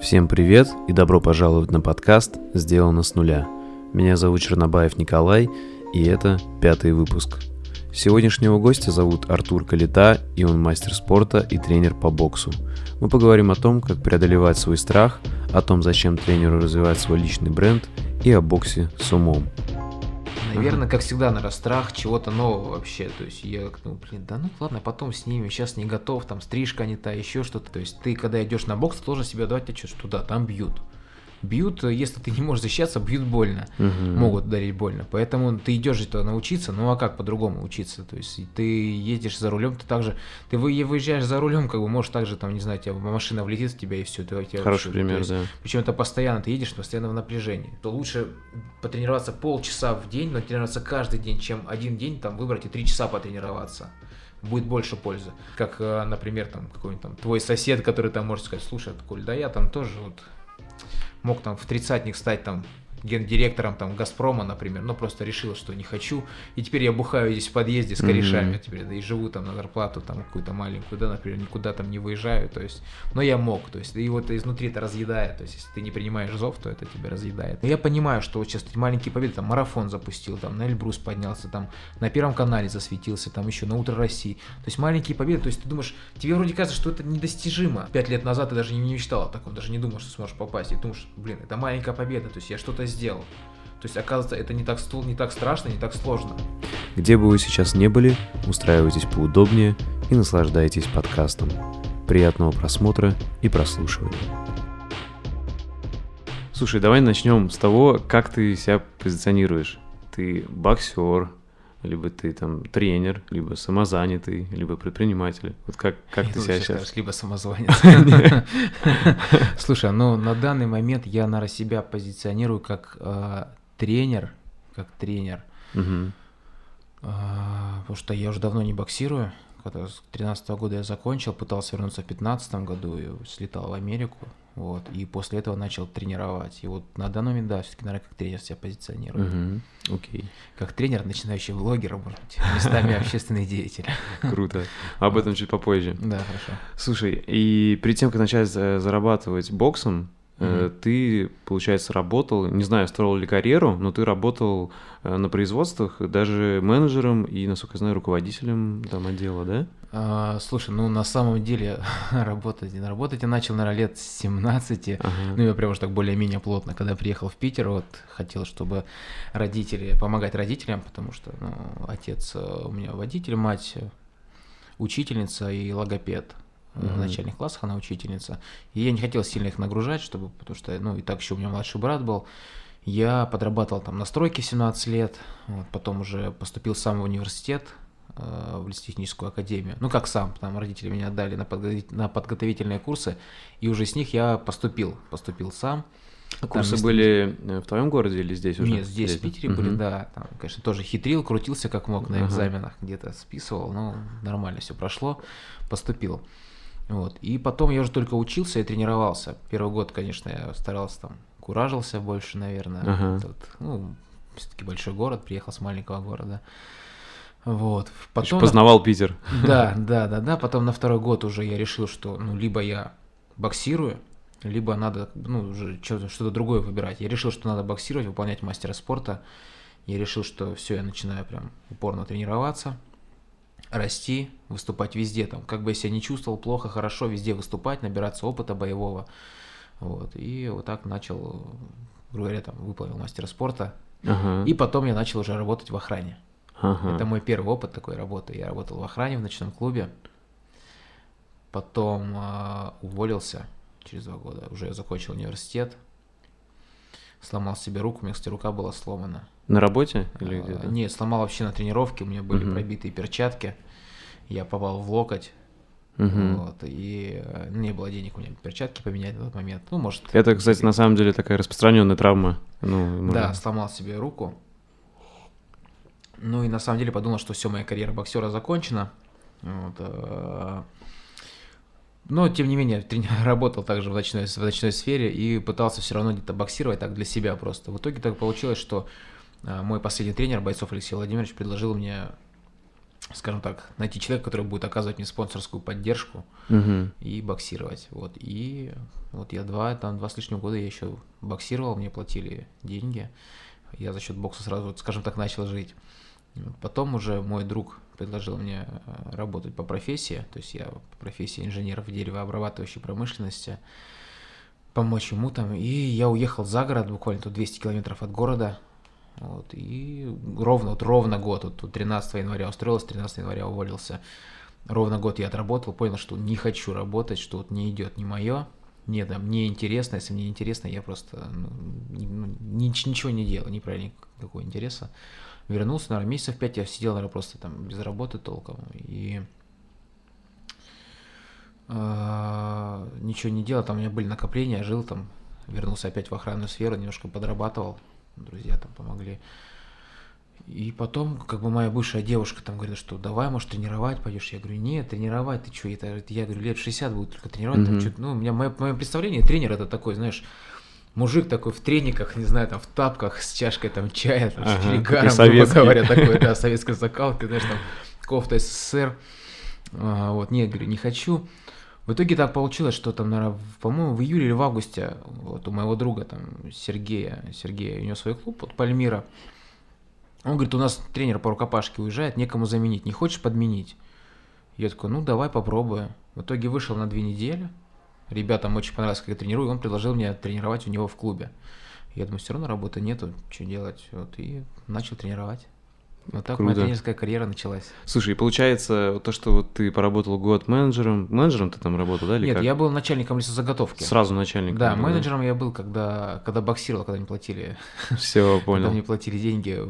Всем привет и добро пожаловать на подкаст «Сделано с нуля». Меня зовут Чернобаев Николай, и это пятый выпуск. Сегодняшнего гостя зовут Артур Калита, и он мастер спорта и тренер по боксу. Мы поговорим о том, как преодолевать свой страх, о том, зачем тренеру развивать свой личный бренд и о боксе с умом. Наверное, как всегда, наверное, страх чего-то нового вообще. То есть я, ну, блин, да ну ладно, потом снимем, сейчас не готов, там стрижка не та, еще что-то. То есть ты, когда идешь на бокс, ты должен себе давать отчет, что да, там бьют бьют, если ты не можешь защищаться, бьют больно, угу. могут дарить больно. Поэтому ты идешь это научиться, ну а как по-другому учиться? То есть ты едешь за рулем, ты также, ты выезжаешь за рулем, как бы можешь также там, не знаю, тебя машина влетит в тебя и все. Ты, тебя Хороший пример, есть, да. Причем это постоянно, ты едешь постоянно в напряжении. То лучше потренироваться полчаса в день, но тренироваться каждый день, чем один день там выбрать и три часа потренироваться будет больше пользы. Как, э, например, там какой-нибудь там твой сосед, который там может сказать, слушай, Коль, да я там тоже вот мог там в тридцатник стать там гендиректором там Газпрома, например, но просто решил, что не хочу, и теперь я бухаю здесь в подъезде с корешами mm-hmm. теперь, да, и живу там на зарплату там какую-то маленькую, да, например, никуда там не выезжаю, то есть, но я мог, то есть, и вот изнутри это разъедает, то есть, если ты не принимаешь зов, то это тебя разъедает. Но я понимаю, что вот сейчас маленькие победы, там, марафон запустил, там, на Эльбрус поднялся, там, на Первом канале засветился, там, еще на Утро России, то есть, маленькие победы, то есть, ты думаешь, тебе вроде кажется, что это недостижимо. Пять лет назад ты даже не мечтал о таком, даже не думал, что сможешь попасть, и думаешь, блин, это маленькая победа, то есть, я что-то сделал. То есть, оказывается, это не так, не так страшно, не так сложно. Где бы вы сейчас не были, устраивайтесь поудобнее и наслаждайтесь подкастом. Приятного просмотра и прослушивания. Слушай, давай начнем с того, как ты себя позиционируешь. Ты боксер, либо ты там тренер, либо самозанятый, либо предприниматель. Вот как, как ты себя сейчас... Скажешь, либо самозванец. Слушай, ну на данный момент я на себя позиционирую как а, тренер, как тренер. А, потому что я уже давно не боксирую. Когда с 13 года я закончил, пытался вернуться в 15 году и слетал в Америку. Вот, и после этого начал тренировать. И вот на данный момент, да, все-таки, наверное, как тренер себя позиционирую. Угу, окей. Как тренер, начинающий блогер, может быть, местами общественный деятель. Круто. Об этом чуть попозже. Да, хорошо. Слушай, и перед тем, как начать зарабатывать боксом, Mm-hmm. Ты, получается, работал, не знаю, строил ли карьеру, но ты работал э, на производствах даже менеджером и, насколько я знаю, руководителем там отдела, да? А, слушай, ну на самом деле работать, работать я начал, наверное, лет с 17. Ага. Ну, я прям уж так более-менее плотно, когда приехал в Питер, вот хотел, чтобы родители, помогать родителям, потому что ну, отец э, у меня водитель, мать учительница и логопед mm-hmm. в начальных классах, она учительница. И я не хотел сильно их нагружать, чтобы, потому что, ну, и так еще у меня младший брат был. Я подрабатывал там на стройке 17 лет, вот, потом уже поступил сам в университет, э, в лесотехническую академию. Ну, как сам, там родители меня отдали на, подготовить, на подготовительные курсы, и уже с них я поступил, поступил сам. А курсы там, были э, в твоем городе или здесь уже? Нет, здесь, здесь? в Питере угу. были, да. Там, конечно, тоже хитрил, крутился как мог на экзаменах, ага. где-то списывал, но нормально все прошло, поступил. Вот. И потом я уже только учился и тренировался. Первый год, конечно, я старался там, куражился больше, наверное. Ага. Тут, ну, все-таки большой город, приехал с маленького города. Вот. Потом познавал Питер. Да, да, да, да. Потом на второй год уже я решил, что ну либо я боксирую, либо надо ну что-то другое выбирать. Я решил, что надо боксировать, выполнять мастера спорта. Я решил, что все, я начинаю прям упорно тренироваться расти, выступать везде, там, как бы я себя не чувствовал плохо, хорошо, везде выступать, набираться опыта боевого. Вот, и вот так начал, грубо говоря, там, выполнил мастера спорта. Ага. И потом я начал уже работать в охране. Ага. Это мой первый опыт такой работы. Я работал в охране в ночном клубе. Потом э, уволился через два года. Уже я закончил университет. Сломал себе руку, у меня, кстати, рука была сломана. На работе или а, где-то? Не, сломал вообще на тренировке, у меня были угу. пробитые перчатки, я попал в локоть, угу. вот, и э, не было денег у меня перчатки поменять в тот момент. Ну, может... Это, кстати, на самом деле такая распространенная травма. Ну, можно... Да, сломал себе руку. Ну и на самом деле подумал, что все, моя карьера боксера закончена. Вот, э, но, тем не менее, работал также в ночной, в ночной сфере и пытался все равно где-то боксировать так для себя просто. В итоге так получилось, что а, мой последний тренер, Бойцов Алексей Владимирович, предложил мне скажем так, найти человека, который будет оказывать мне спонсорскую поддержку Мгм. и боксировать. Вот. И вот я два, там, два с лишним года я еще боксировал, мне платили деньги. Я за счет бокса сразу, скажем так, начал жить. Потом уже мой друг предложил мне э, работать по профессии, то есть я по профессии инженер в деревообрабатывающей промышленности, помочь ему там. И я уехал за город, буквально тут 200 километров от города. Вот, и ровно, вот ровно год, вот, тут 13 января устроился, 13 января уволился. Ровно год я отработал, понял, что не хочу работать, что вот не идет не мое, нет, там, мне интересно, если мне интересно, я просто ну, ни- ну, нич- ничего не делал, не проявлял никакого интереса. Вернулся, наверное, месяцев пять я сидел, наверное, просто там без работы толком, и а, ничего не делал, там у меня были накопления, жил там, вернулся опять в охранную сферу, немножко подрабатывал, друзья там помогли. И потом, как бы моя бывшая девушка там говорит, что давай, может, тренировать пойдешь. Я говорю, нет, тренировать, ты что, это, я говорю, лет 60 будет только тренировать. там Мгм. чё-то, ну, у меня мое, мое представление, тренер это такой, знаешь, мужик такой в трениках, не знаю, там в тапках с чашкой там чая, там, Ага, с перегаром, грубо говоря, такой, да, советской закалки, знаешь, там кофта СССР. А, вот, нет, говорю, не хочу. В итоге так получилось, что там, наверное, по-моему, в июле или в августе вот у моего друга там Сергея, Сергея, у него свой клуб, вот Пальмира, он говорит, у нас тренер по рукопашке уезжает, некому заменить, не хочешь подменить? Я такой, ну давай попробую. В итоге вышел на две недели, ребятам очень понравилось, как я тренирую, он предложил мне тренировать у него в клубе. Я думаю, все равно работы нету, что делать, вот, и начал тренировать. Вот так моя Круто. тренерская карьера началась. Слушай, и получается, то, что вот ты поработал год менеджером, менеджером ты там работал, да, или Нет, как? я был начальником лесозаготовки. Сразу начальником. Да, менеджером я был, когда, когда боксировал, когда не платили, Все, когда понял. мне платили деньги,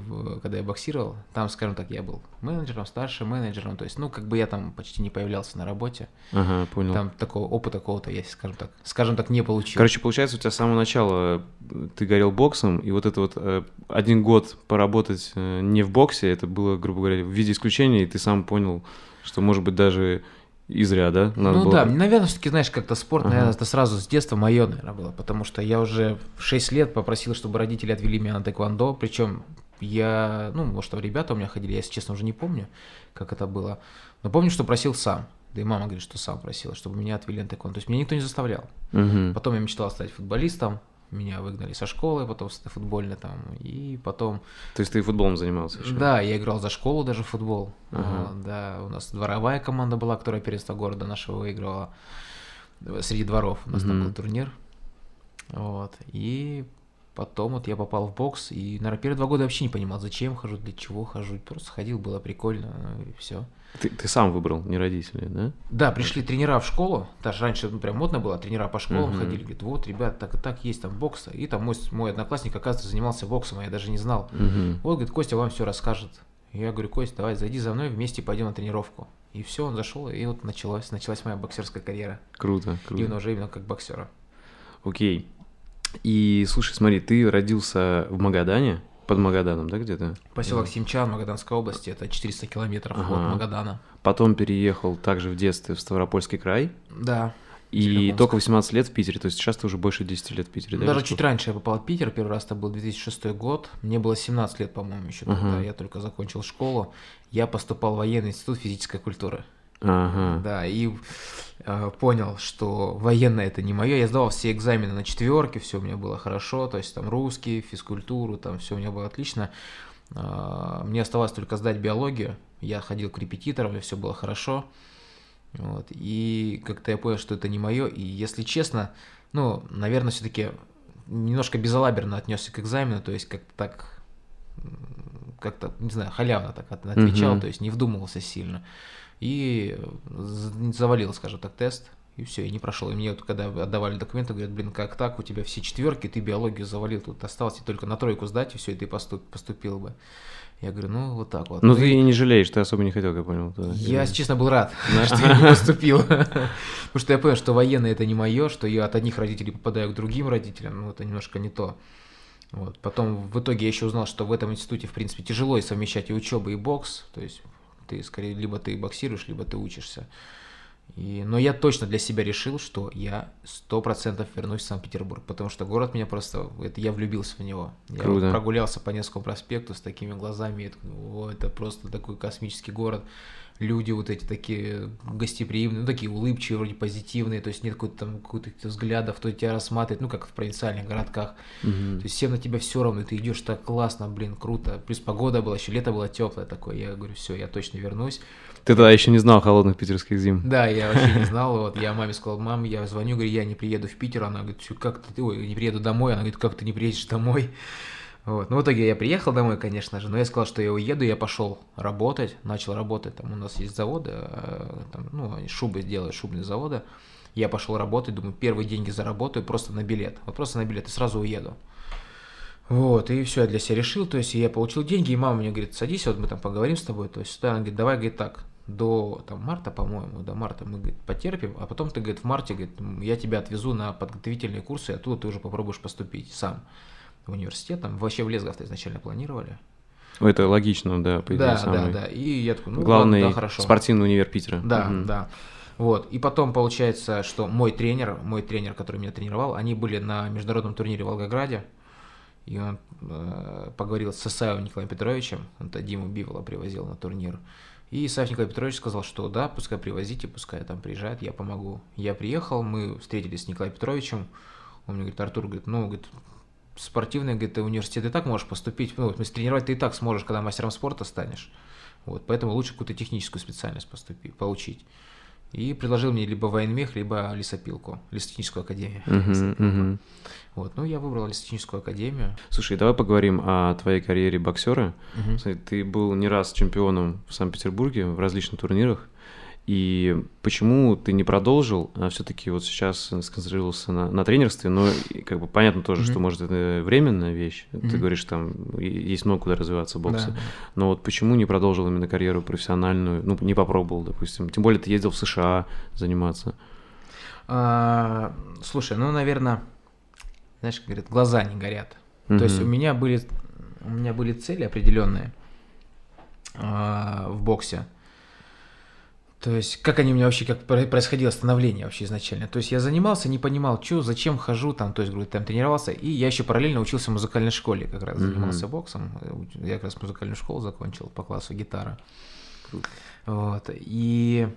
когда я боксировал. Там, скажем так, я был менеджером, старшим менеджером, то есть, ну, как бы я там почти не появлялся на работе. Ага, понял. Там такого опыта какого-то я, скажем так, скажем так, не получил. Короче, получается, у тебя с самого начала э, ты горел боксом, и вот это вот э, один год поработать э, не в боксе, это было, грубо говоря, в виде исключения, и ты сам понял, что, может быть, даже и зря, да? Надо ну было- да, наверное, все-таки, знаешь, как-то спорт, Ага. наверное, это сразу с детства мое, наверное, было, потому что я уже в 6 лет попросил, чтобы родители отвели меня на тэквондо, причем я, ну, может, там ребята у меня ходили, я, если честно, уже не помню, как это было, но помню, что просил сам, да и мама говорит, что сам просила, чтобы меня отвели на тэквондо, то есть меня никто не заставлял. Мгм. Потом я мечтал стать футболистом, меня выгнали со школы, потом с футбольной там, и потом То есть ты футболом занимался еще? да, я играл за школу даже в футбол. Ага. А, Да, у нас дворовая команда была, которая первенство города нашего выигрывала. Среди дворов у нас там Мгм. был турнир. Вот. И потом вот я попал в бокс, и, наверное, первые два года вообще не понимал, зачем хожу, для чего хожу. Просто ходил, было прикольно, ну и все. Ты, ты сам выбрал, не родители, да? Да, пришли тренера в школу, даже раньше ну, прям модно было, тренера по школам Мгм. ходили, говорит, вот, ребят, так и так, есть там бокс, и там мой, мой одноклассник, оказывается, занимался боксом, а я даже не знал. Мгм. Вот, говорит, Костя вам все расскажет. Я говорю, Костя, давай, зайди за мной, вместе пойдем на тренировку. И все, он зашел, и вот началась, началась моя боксерская карьера. Круто, круто. Именно уже именно как боксера. Окей. И слушай, смотри, ты родился в Магадане, под Магаданом, да, где-то? Поселок Симчан, Магаданской области, это 400 километров Ага. от Магадана. Потом переехал также в детстве в Ставропольский край. Да. И только 18 лет в Питере, то есть сейчас ты уже больше 10 лет в Питере, да? Даже чуть раньше я попал в Питер, первый раз это был 2006 год. Мне было 17 лет, по-моему, еще тогда. Ага. Я только закончил школу. Я поступал в военный институт физической культуры. Ага. Да, и э, понял, что военное это не мое. Я сдавал все экзамены на четверке, все у меня было хорошо, то есть там русский, физкультуру, там все у меня было отлично. А, Мне оставалось только сдать биологию. Я ходил к репетиторам, и все было хорошо. Вот. И как-то я понял, что это не мое. И если честно, ну, наверное, все-таки немножко безалаберно отнесся к экзамену, то есть как-то так, как-то, не знаю, халявно так от- отвечал, Мгм. то есть не вдумывался сильно. И з- завалил, скажем так, тест, и все, и не прошел. И мне вот когда отдавали документы, говорят, блин, как так, у тебя все четверки, ты биологию завалил, тут осталось тебе только на тройку сдать, и все, и ты поступ, поступил бы. Я говорю, ну, вот так вот. Ну ты и не жалеешь, ты особо не хотел, как я понял. туда. я, Или- честно, был рад, что я не поступил. Потому что я понял, что военное это не мое, что я от одних родителей попадаю к другим родителям, ну, это немножко не то. Вот. Потом в итоге я еще узнал, что в этом институте, в принципе, тяжело и совмещать и учебу, и бокс. То есть ты скорее либо ты боксируешь, либо ты учишься. И, но я точно для себя решил, что я сто процентов вернусь в Санкт-Петербург, потому что город меня просто, это я влюбился в него. Я Круто. вот прогулялся по Невскому проспекту с такими глазами, это, о, это просто такой космический город. Люди вот эти такие гостеприимные, ну такие улыбчивые, вроде позитивные, то есть нет какой-то там каких-то взглядов, кто тебя рассматривает, ну как в провинциальных городках. Мгм. То есть всем на тебя все равно, и ты идешь так классно, блин, круто. Плюс погода была, еще лето было теплое такое. Я говорю, все, я точно вернусь. Ты тогда еще не знал холодных питерских зим. Да, я вообще не знал. Вот я маме сказал, мам, я звоню, говорю, я не приеду в Питер. Она говорит, «Чё, как ты, ой, не приеду домой. Она говорит, как ты не приедешь домой? Вот. Ну, в итоге я приехал домой, конечно же, но я сказал, что я уеду, я пошел работать, начал работать, там у нас есть заводы, э, там, ну, шубы делают, шубные заводы. Я пошел работать, думаю, первые деньги заработаю просто на билет, вот просто на билет и сразу уеду. Вот, и все, я для себя решил, то есть я получил деньги, и мама мне говорит, садись, вот мы там поговорим с тобой, то есть, да, она говорит, давай, говорит, так, до там, марта, по-моему, до марта мы, говорит, потерпим, а потом ты, говорит, в марте, говорит, я тебя отвезу на подготовительные курсы, и оттуда ты уже попробуешь поступить сам в университет, там вообще в Лесгов-то изначально планировали. Ну, Это логично, да, по идее, да, самый да, да, и я такой, ну, главный ладно, да, хорошо. спортивный универ Питера. Да, Мгм. да. Вот. И потом получается, что мой тренер, мой тренер, который меня тренировал, они были на международном турнире в Волгограде. И он э, поговорил с Исаевым Николаем Петровичем, он то Диму Бивола привозил на турнир. И Исаев Николай Петрович сказал, что да, пускай привозите, пускай там приезжает, я помогу. Я приехал, мы встретились с Николаем Петровичем. Он мне говорит, Артур, говорит, ну, говорит, спортивный, говорит, ты университет и так можешь поступить, ну, в смысле, тренировать ты и так сможешь, когда мастером спорта станешь. Вот, поэтому лучше какую-то техническую специальность поступить, получить. И предложил мне либо военмех, либо лесопилку, лесотехническую академию. Лесопилку. мгм. Вот, ну, я выбрал лесотехническую академию. Слушай, давай поговорим о твоей карьере боксера. Смотри, Ты был не раз чемпионом в Санкт-Петербурге в различных турнирах. И почему ты не продолжил, а все-таки вот сейчас сконцентрировался на, на тренерстве, но как бы понятно тоже, что Мгм. может это временная вещь. Ты Мгм. говоришь, там есть много куда развиваться в боксе. Да. Но вот почему не продолжил именно карьеру профессиональную, ну, не попробовал, допустим. Тем более ты ездил в США заниматься. А, слушай, ну, наверное, знаешь, как говорят, глаза не горят. То есть у меня были, у меня были цели определенные а, в боксе. То есть, как они у меня вообще, как про- происходило становление вообще изначально. То есть, я занимался, не понимал, что, зачем хожу, там, то есть, говорю, там тренировался. И я еще параллельно учился в музыкальной школе, как раз Мгм. занимался боксом. Я как раз музыкальную школу закончил по классу гитара. Вот. И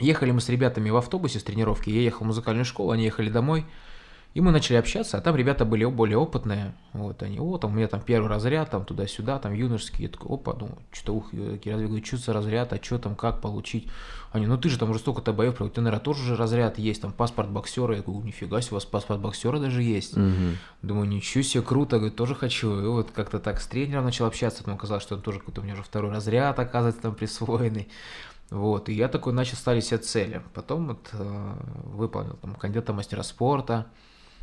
ехали мы с ребятами в автобусе с тренировки. Я ехал в музыкальную школу, они ехали домой. И мы начали общаться, а там ребята были более опытные. Вот они, о, там у меня там первый разряд, там туда-сюда, там юношеский. Я такой, опа, ну, что-то ух, я такие, разве говорю, что за разряд, а что там, как получить? Они, ну ты же там уже столько-то боев у тебя, наверное, тоже уже разряд есть, там паспорт боксера. Я говорю, нифига себе, у вас паспорт боксера даже есть. Мгм. Думаю, ничего себе, круто, говорю, тоже хочу. И вот как-то так с тренером начал общаться, потом оказалось, что он тоже какой-то у меня уже второй разряд, оказывается, там присвоенный. Вот, и я такой начал ставить себе цели. Потом вот э, выполнил там кандидата мастера спорта.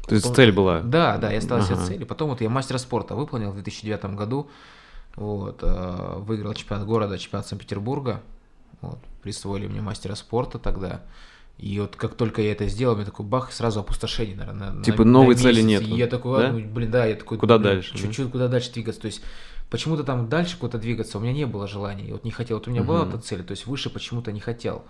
То есть Потом- цель была? Да, да, я ставил себе Ага. цели. Потом вот я мастера спорта выполнил в 2009 году. Вот, э, выиграл чемпионат города, чемпионат Санкт-Петербурга. Вот, присвоили мне мастера спорта тогда. И вот как только я это сделал, мне такой бах, сразу опустошение, наверное. на- Типа на- новой на цели нет, И я такой, да? ну, блин, да, я такой... Куда блин, дальше, да? Чуть-чуть куда дальше двигаться. То есть почему-то там дальше куда-то двигаться у меня не было желания. Вот не хотел. Вот у меня была Мгм. эта цель, то есть выше почему-то не хотел.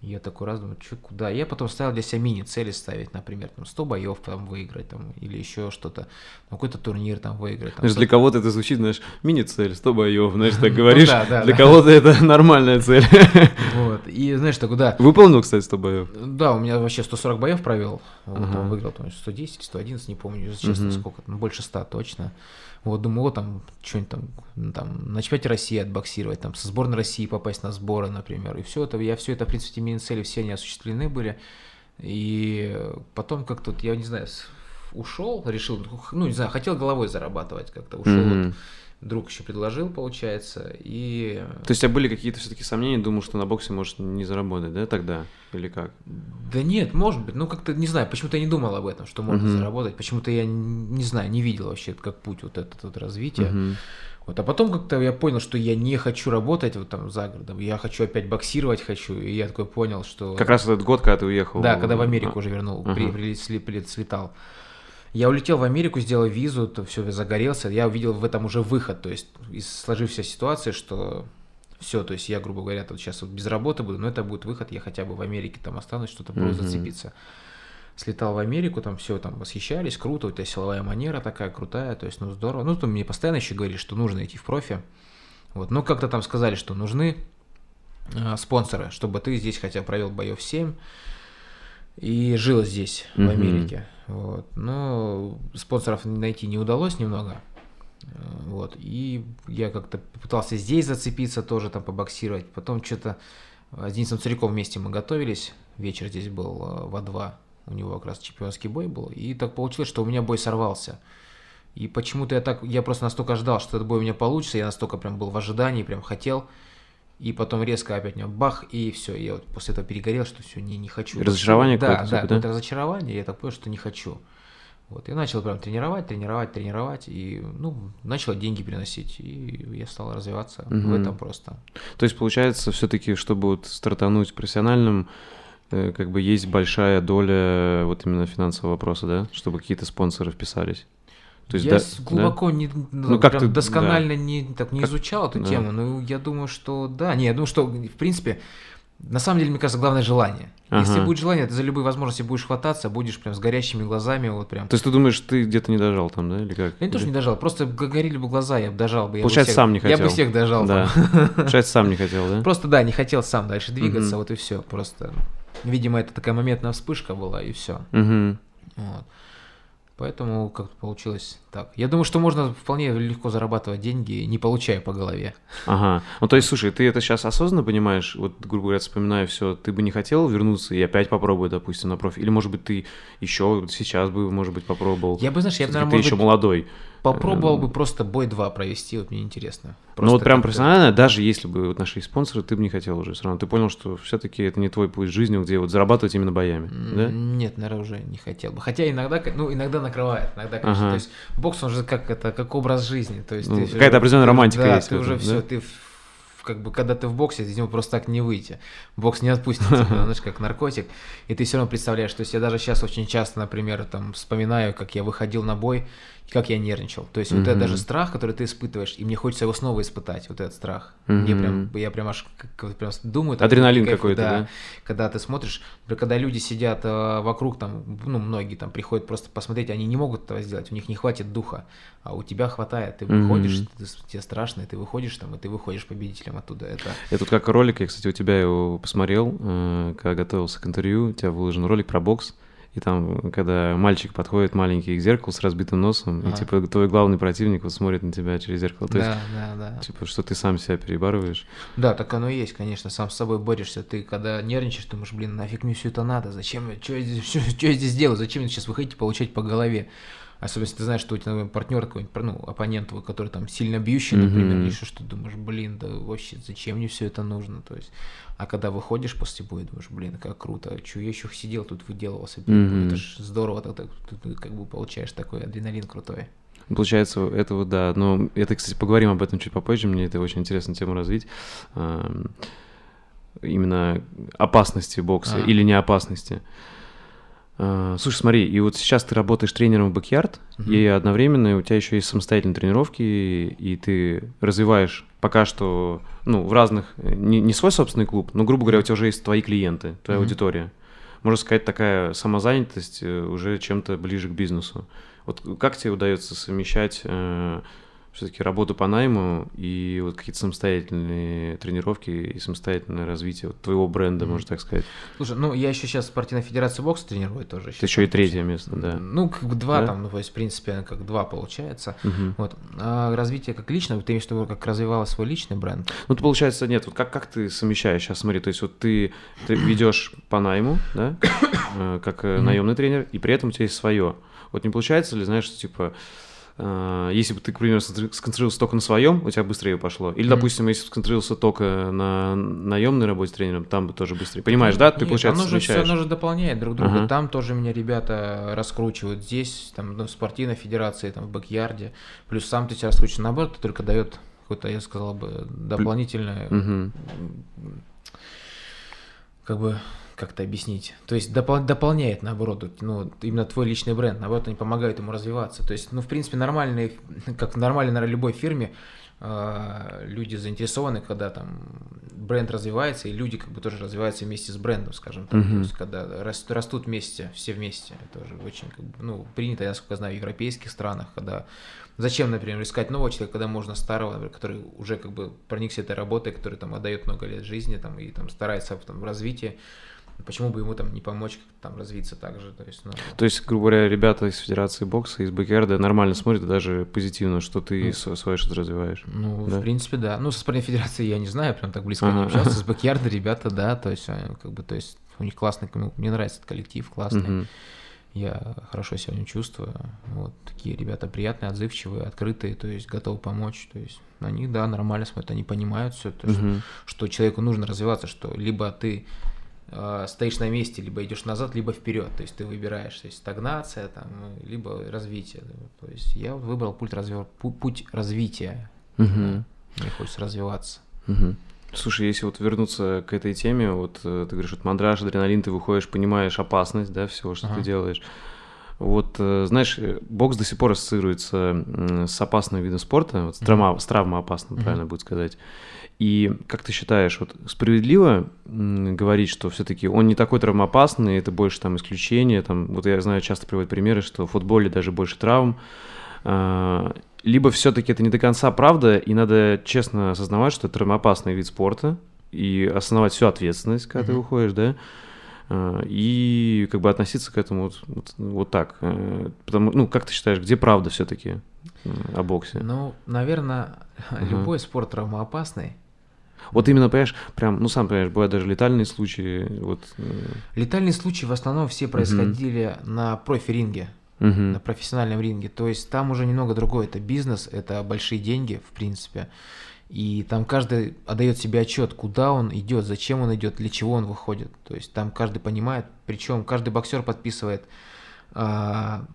Я такой раз думаю, что куда? Я потом ставил для себя мини-цели ставить, например, там 100 боев там выиграть, там, или еще что-то, ну, какой-то турнир там выиграть. Там, Знаешь, для 100 кого-то это звучит, знаешь, мини-цель, 100 боев, знаешь, так говоришь. Ну да, Для кого-то это нормальная цель. Вот. И знаешь, так, да, Выполнил, кстати, 100 боев? Да, у меня вообще 140 боев провел. Выиграл там 110, 111, не помню, честно, сколько. Ну, больше 100 точно. Вот, думаю, вот там что-нибудь там, ну, там на чемпионате России отбоксировать, там со сборной России попасть на сборы, например. И все это, я все это, в принципе, мини-цели все они осуществлены были. И потом как-то, я не знаю, ушел, решил, ну, не знаю, хотел головой зарабатывать как-то, ушел. Мгм. Вот, друг еще предложил, получается, и То есть у тебя были какие-то все-таки сомнения, думал, что на боксе может не заработать, да, тогда? Или как? Да нет, может быть. Ну, как-то, не знаю, почему-то я не думал об этом, что можно Мгм. заработать. Почему-то я, не знаю, не видел вообще, как путь вот этот вот развития. Мгм. Вот, а потом как-то я понял, что я не хочу работать вот там за городом. Я хочу опять боксировать хочу. И я такой понял, что... Как раз этот год, когда ты уехал. Да, когда в Америку А, уже вернул, Ага. при, прилет- слетал. Я улетел в Америку, сделал визу, то все загорелся. Я увидел в этом уже выход, то есть из сложившейся ситуации, что все, то есть я, грубо говоря, вот сейчас вот без работы буду, но это будет выход, я хотя бы в Америке там останусь, что-то mm-hmm. зацепиться. Слетал в Америку, там все там восхищались, круто, это силовая манера такая крутая, то есть, ну, здорово. Ну, там мне постоянно еще говорили, что нужно идти в профи. Вот, ну, как-то там сказали, что нужны э, спонсоры, чтобы ты здесь хотя бы провел боев 7 и жил здесь, mm-hmm. в Америке. Вот. Но спонсоров найти не удалось немного. Э, вот. И я как-то пытался здесь зацепиться, тоже там побоксировать. Потом что-то с Денисом Царяком вместе мы готовились. Вечер здесь был э, во два. У него как раз чемпионский бой был. И так получилось, что у меня бой сорвался. И почему-то я так, я просто настолько ждал, что этот бой у меня получится, я настолько прям был в ожидании, прям хотел. И потом резко опять у меня бах, и все. Я вот после этого перегорел, что все, не, не хочу. Разочарование да, да, да, это разочарование, я так понял, что не хочу. Вот, и начал прям тренировать, тренировать, тренировать, и, ну, начал деньги приносить, и я стал развиваться угу. в этом просто. То есть, получается, все-таки, чтобы вот стартануть профессиональным, э, как бы есть большая доля вот именно финансового вопроса, да, чтобы какие-то спонсоры вписались? То есть, я да, глубоко да? не ну, как ты, досконально да. не так не как, изучал эту да. тему, но я думаю, что да, не, я думаю, что в принципе на самом деле, мне кажется, главное желание. Ага. Если будет желание, ты за любые возможности будешь хвататься, будешь прям с горящими глазами, вот прям. То есть ты думаешь, ты где-то не дожал там, да, или как? Я не то, что не дожал, просто горели бы глаза, я бы дожал бы. Получается, бы всех, сам не хотел. Я бы всех дожал. Да. Получается, сам не хотел, да? Просто да, не хотел сам дальше двигаться, вот и все. Просто, видимо, это такая моментная вспышка была и все. Вот. Поэтому как-то получилось так. Я думаю, что можно вполне легко зарабатывать деньги, не получая по голове. Ага. Ну, то есть, слушай, ты это сейчас осознанно понимаешь? Вот, грубо говоря, вспоминаю все, ты бы не хотел вернуться и опять попробовать, допустим, на профи? Или, может быть, ты еще сейчас бы, может быть, попробовал? Я бы, знаешь, я бы, наверное, Ты еще быть... молодой. Попробовал эм. бы просто бой 2 провести, вот мне интересно. Просто ну вот прям профессионально, даже если бы вот наши спонсоры, ты бы не хотел уже все равно. Ты понял, что все-таки это не твой путь жизни, где вот зарабатывать именно боями, да? Нет, наверное, уже не хотел бы. Хотя иногда, ну, иногда накрывает, иногда, конечно. Ага. То есть бокс, он же как это, как образ жизни. То есть ну, какая-то определенная романтика да, есть. ты уже да? все, ты как бы, когда ты в боксе, из него просто так не выйти. Бокс не отпустит тебя, знаешь, как наркотик. И ты все равно представляешь, то есть я даже сейчас очень часто, например, там вспоминаю, как я выходил на бой, как я нервничал. То есть mm-hmm. вот это даже страх, который ты испытываешь, и мне хочется его снова испытать, вот этот страх. Mm-hmm. Мне прям, я прям аж как, прям думаю. Адреналин кайф, какой-то, да, да? Когда ты смотришь, когда люди сидят э, вокруг, там, ну, многие там приходят просто посмотреть, они не могут этого сделать, у них не хватит духа, а у тебя хватает, ты выходишь, mm-hmm. ты, тебе страшно, и ты выходишь там, и ты выходишь победителем оттуда. Это... Я тут как ролик, я, кстати, у тебя его посмотрел, э, когда готовился к интервью, у тебя выложен ролик про бокс, и там, когда мальчик подходит маленький к зеркалу с разбитым носом, а. и типа твой главный противник вот смотрит на тебя через зеркало. То да, есть, да, да. Типа, что ты сам себя перебарываешь. Да, так оно и есть, конечно. Сам с собой борешься. Ты когда нервничаешь, ты думаешь, блин, нафиг мне все это надо? Зачем? Что я здесь, что, что я здесь делаю? Зачем мне сейчас выходить и получать по голове? Особенно если ты знаешь, что у тебя партнер какой-нибудь, ну, оппонент, который там сильно бьющий, например, mm-hmm. или что, что думаешь, блин, да вообще, зачем мне все это нужно? То есть, а когда выходишь после боя, думаешь, блин, как круто, что я еще сидел тут выделывался, mm-hmm. это ж здорово, тогда ты как бы получаешь такой адреналин крутой. Получается, это вот да, но это, кстати, поговорим об этом чуть попозже, мне это очень интересная тема развить. Именно опасности бокса а. или неопасности. А, слушай, смотри, и вот сейчас ты работаешь тренером в Backyard, uh-huh. и одновременно у тебя еще есть самостоятельные тренировки, и ты развиваешь пока что, ну, в разных, не, не свой собственный клуб, но, грубо говоря, у тебя уже есть твои клиенты, твоя uh-huh. аудитория. Можно сказать, такая самозанятость э, уже чем-то ближе к бизнесу. Вот как тебе удается совмещать э, все-таки работу по найму и вот какие-то самостоятельные тренировки и самостоятельное развитие вот твоего бренда, mm-hmm. можно так сказать. Слушай, ну я еще сейчас в спортивной федерации бокса тренирую тоже. Ты еще и третье место, да. Ну, как два да? там, ну, то есть, в принципе, как два получается. Mm-hmm. Вот. А развитие как личное, ты имеешь в виду, как развивала свой личный бренд? Ну, то получается, нет, вот как, как ты совмещаешь, сейчас смотри, то есть вот ты, ты ведешь по найму, да, э, как mm-hmm. наемный тренер, и при этом у тебя есть свое. Вот не получается ли, знаешь, что типа если бы ты, к примеру, сконцентрировался только на своем, у тебя быстрее пошло. Или, mm-hmm. допустим, если бы сконцентрировался только на наемной работе тренером, там бы тоже быстрее. Понимаешь, да? Ты, Нет, получается, оно же все, оно же дополняет друг друга. Ага. Там тоже меня ребята раскручивают. Здесь, там, ну, в спортивной федерации, там, в бэк-ярде. Плюс сам ты себя раскручиваешь. Наоборот, это только дает какое-то, я сказал бы, дополнительное... Mm-hmm. Как бы как-то объяснить. То есть допол- дополняет, наоборот, ну, именно твой личный бренд, наоборот, они помогают ему развиваться. То есть, ну, в принципе, нормальные, как нормально, наверное, любой фирме, э, люди заинтересованы, когда там бренд развивается, и люди как бы тоже развиваются вместе с брендом, скажем так. Мгм. То есть, когда растут, растут вместе, все вместе. Это уже очень, как бы, ну, принято, я насколько знаю, в европейских странах, когда Зачем, например, искать нового человека, когда можно старого, например, который уже как бы проникся этой работой, который там отдает много лет жизни там, и там старается там, в развитии, почему бы ему там не помочь там развиться так же, то есть, ну, То есть, грубо говоря, ребята из Федерации бокса, из Бэкярда нормально смотрят, даже позитивно, что ты Ну. св- свое что-то развиваешь. Ну, Да? в принципе, да. Ну, со спортивной федерацией я не знаю, прям так близко не Ага. общался. С бэкьярда ребята, да, то есть, как бы, то есть, у них классный, мне нравится этот коллектив, классный. Мгм. Я хорошо себя в нем чувствую. Вот такие ребята приятные, отзывчивые, открытые, то есть готовы помочь. То есть они, да, нормально смотрят, они понимают все, то, что, Мгм. что человеку нужно развиваться, что либо ты э, стоишь на месте, либо идешь назад, либо вперед. То есть ты выбираешь, то есть стагнация, там, э, либо развитие. То есть я выбрал путь, развер... пу- путь развития. Мгм. Мне хочется развиваться. Мгм. Слушай, если вот вернуться к этой теме, вот э, ты говоришь, вот мандраж, адреналин, ты выходишь, понимаешь опасность, да, всего, что ты Ага. делаешь. Вот, э, знаешь, э, бокс до сих пор ассоциируется с опасным видом спорта, вот с, травма, с травмоопасным, правильно будет сказать. И как ты считаешь, вот справедливо говорить, что все-таки он не такой травмоопасный, это больше там исключение, там, вот я знаю, часто приводят примеры, что в футболе даже больше травм, а, либо все-таки это не до конца правда, и надо честно осознавать, что это травмоопасный вид спорта, и осознавать всю ответственность, когда ты Мгм. выходишь, да, и как бы относиться к этому вот, вот, вот так. Э, Потому, ну, как ты считаешь, где правда все-таки о боксе? Ну, наверное, Ага. любой спорт травмоопасный. Вот именно, понимаешь, прям, ну, сам понимаешь, бывают даже летальные случаи, вот... э, Летальные случаи в основном все происходили на профи-ринге. мгм. на профессиональном ринге. То есть там уже немного другое. Это бизнес, это большие деньги, в принципе. И там каждый отдает себе отчет, куда он идет, зачем он идет, для чего он выходит. То есть там каждый понимает, причем каждый боксер подписывает а,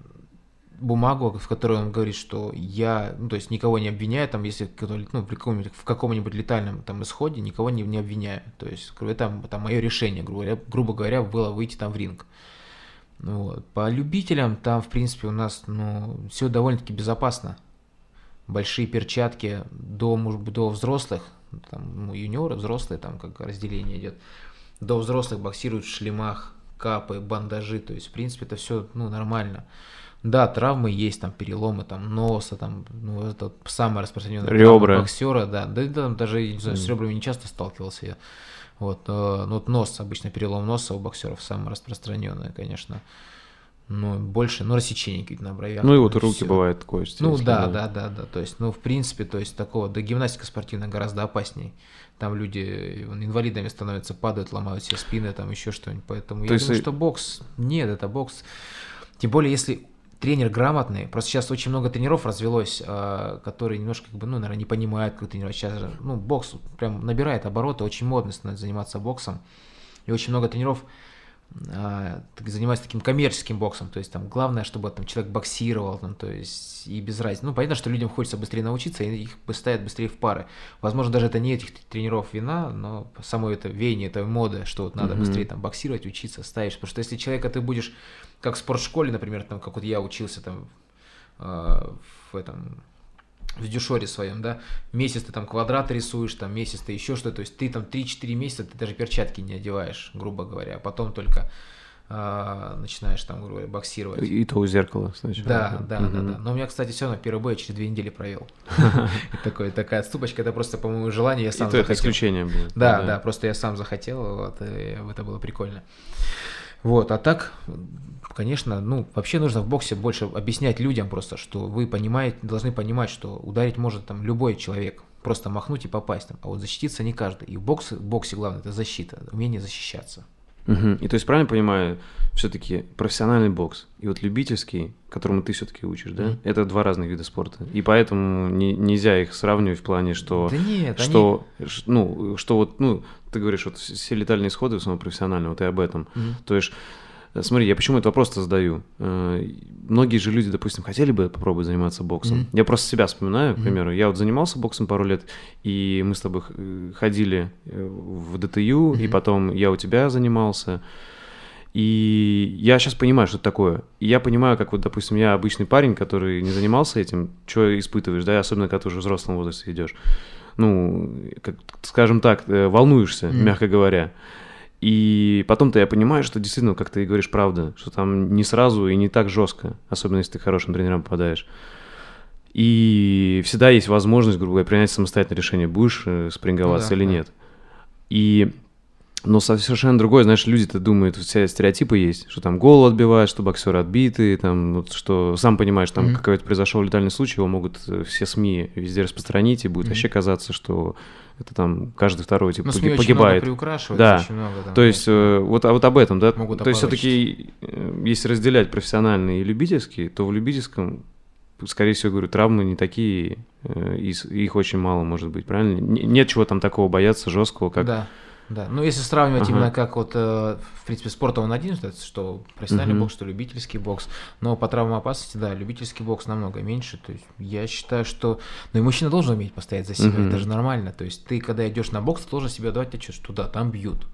бумагу, в которой он говорит, что я, ну, то есть никого не обвиняю, там, если ну, при каком-нибудь, в каком-нибудь летальном там исходе, никого не, не обвиняю. То есть это там мое решение, грубо говоря, грубо говоря, было выйти там в ринг. Вот. По любителям там, в принципе, у нас ну, все довольно-таки безопасно. Большие перчатки до, до взрослых, там, ну, юниоры, взрослые, там как разделение идет. До взрослых боксируют в шлемах, капы, бандажи, то есть, в принципе, это все ну, нормально. Да, травмы есть, там переломы, там носа, там, ну, это вот самая распространенная Ребра. боксера, да. Да, и там даже, не знаю, с ребрами не часто сталкивался я. Вот, э, ну, вот нос, обычно перелом носа у боксеров самое распространенное, конечно. Ну, больше, ну, рассечение какие-то на бровях. Ну и вот руки всё. бывает кость. Ну да, да, да, да. То есть, ну, в принципе, то есть такого, да, гимнастика спортивная гораздо опасней. Там люди инвалидами становятся, падают, ломают себе спины, там еще что-нибудь. Поэтому То я есть думаю, и- что бокс, нет, это бокс. Тем более, если тренер грамотный, просто сейчас очень много тренеров развелось, а, которые немножко, как бы, ну, наверное, не понимают, как тренировать. Сейчас, же, ну, бокс прям набирает обороты, очень модно становится заниматься боксом. И очень много тренеров а, занимаются таким коммерческим боксом, то есть там главное, чтобы там человек боксировал, там, то есть и без разницы. Ну, понятно, что людям хочется быстрее научиться, и их ставят быстрее в пары. Возможно, даже это не этих тренеров вина, но само это веяние, это мода, что вот надо Мгм. быстрее там боксировать, учиться, ставишь. Потому что если человека ты будешь, как в спортшколе, например, там, как вот я учился там а, в этом в дюшоре своем, да, месяц ты там квадраты рисуешь, там месяц ты еще что-то, то есть ты там 3-4 месяца ты даже перчатки не одеваешь, грубо говоря, а потом только а, начинаешь там, грубо говоря, боксировать. И то у зеркала сначала. Да, да, да, Мгм. да. Но у меня, кстати, все равно первый бой я через две недели провел. Такой, такая отступочка, это просто, по-моему, желание, я И сам то это захотел. исключение было. Да, да, просто я сам захотел, вот, и это было прикольно. Вот, а так, конечно, ну, вообще нужно в боксе больше объяснять людям просто, что вы понимаете, должны понимать, что ударить может там любой человек, просто махнуть и попасть там, а вот защититься не каждый. И в боксе, в боксе главное это защита, умение защищаться. Мгм. И то есть, правильно понимаю, все-таки профессиональный бокс и вот любительский, которому ты все-таки учишь, да, Мгм. это два разных вида спорта. И поэтому не- нельзя их сравнивать в плане, что, да нет, они- что, ш- ну, что вот, ну, ты говоришь, вот все летальные исходы в основном профессиональные, вот и об этом. Мгм. То есть Смотри, я почему этот вопрос-то задаю? Э, многие же люди, допустим, хотели бы попробовать заниматься боксом. Mm-hmm. Я просто себя вспоминаю, к примеру. Mm-hmm. Я вот занимался боксом пару лет, и мы с тобой э, ходили э, в ДТЮ, mm-hmm. и потом я у тебя занимался. И я сейчас понимаю, что это такое. И я понимаю, как вот, допустим, я обычный парень, который не занимался этим, что испытываешь, да, особенно когда ты уже в взрослом возрасте идешь. Ну, как, скажем так, волнуешься, mm-hmm. мягко говоря. И потом-то я понимаю, что действительно, как ты говоришь, правда, что там не сразу и не так жестко, особенно если ты хорошим тренером попадаешь. И всегда есть возможность, грубо говоря, принять самостоятельное решение, будешь э, спринговаться ну, да, или да. нет. И но совершенно другое, знаешь, люди-то думают, все стереотипы есть, что там гол отбивают, что боксеры отбиты, там, вот, что сам понимаешь, там mm-hmm. какой-то произошел летальный случай, его могут э, все СМИ везде распространить, и будет mm-hmm. вообще казаться, что это там каждый второй типа, Но СМИ погибает. Очень много да. очень много там, То есть э, вот, а вот об этом, да. Могут То есть все-таки, э, если разделять профессиональный и любительский, то в любительском скорее всего, говорю, травмы не такие, их очень мало может быть, правильно? Нет чего там такого бояться жесткого, как да. Да, ну если сравнивать ага. именно как вот, э, в принципе, спорт он один, что профессиональный угу. бокс, что любительский бокс, но по травмам опасности, да, любительский бокс намного меньше, то есть я считаю, что, ну и мужчина должен уметь постоять за себя, угу. это же нормально, то есть ты, когда идешь на бокс, ты должен себе давать отчет, что да, там бьют,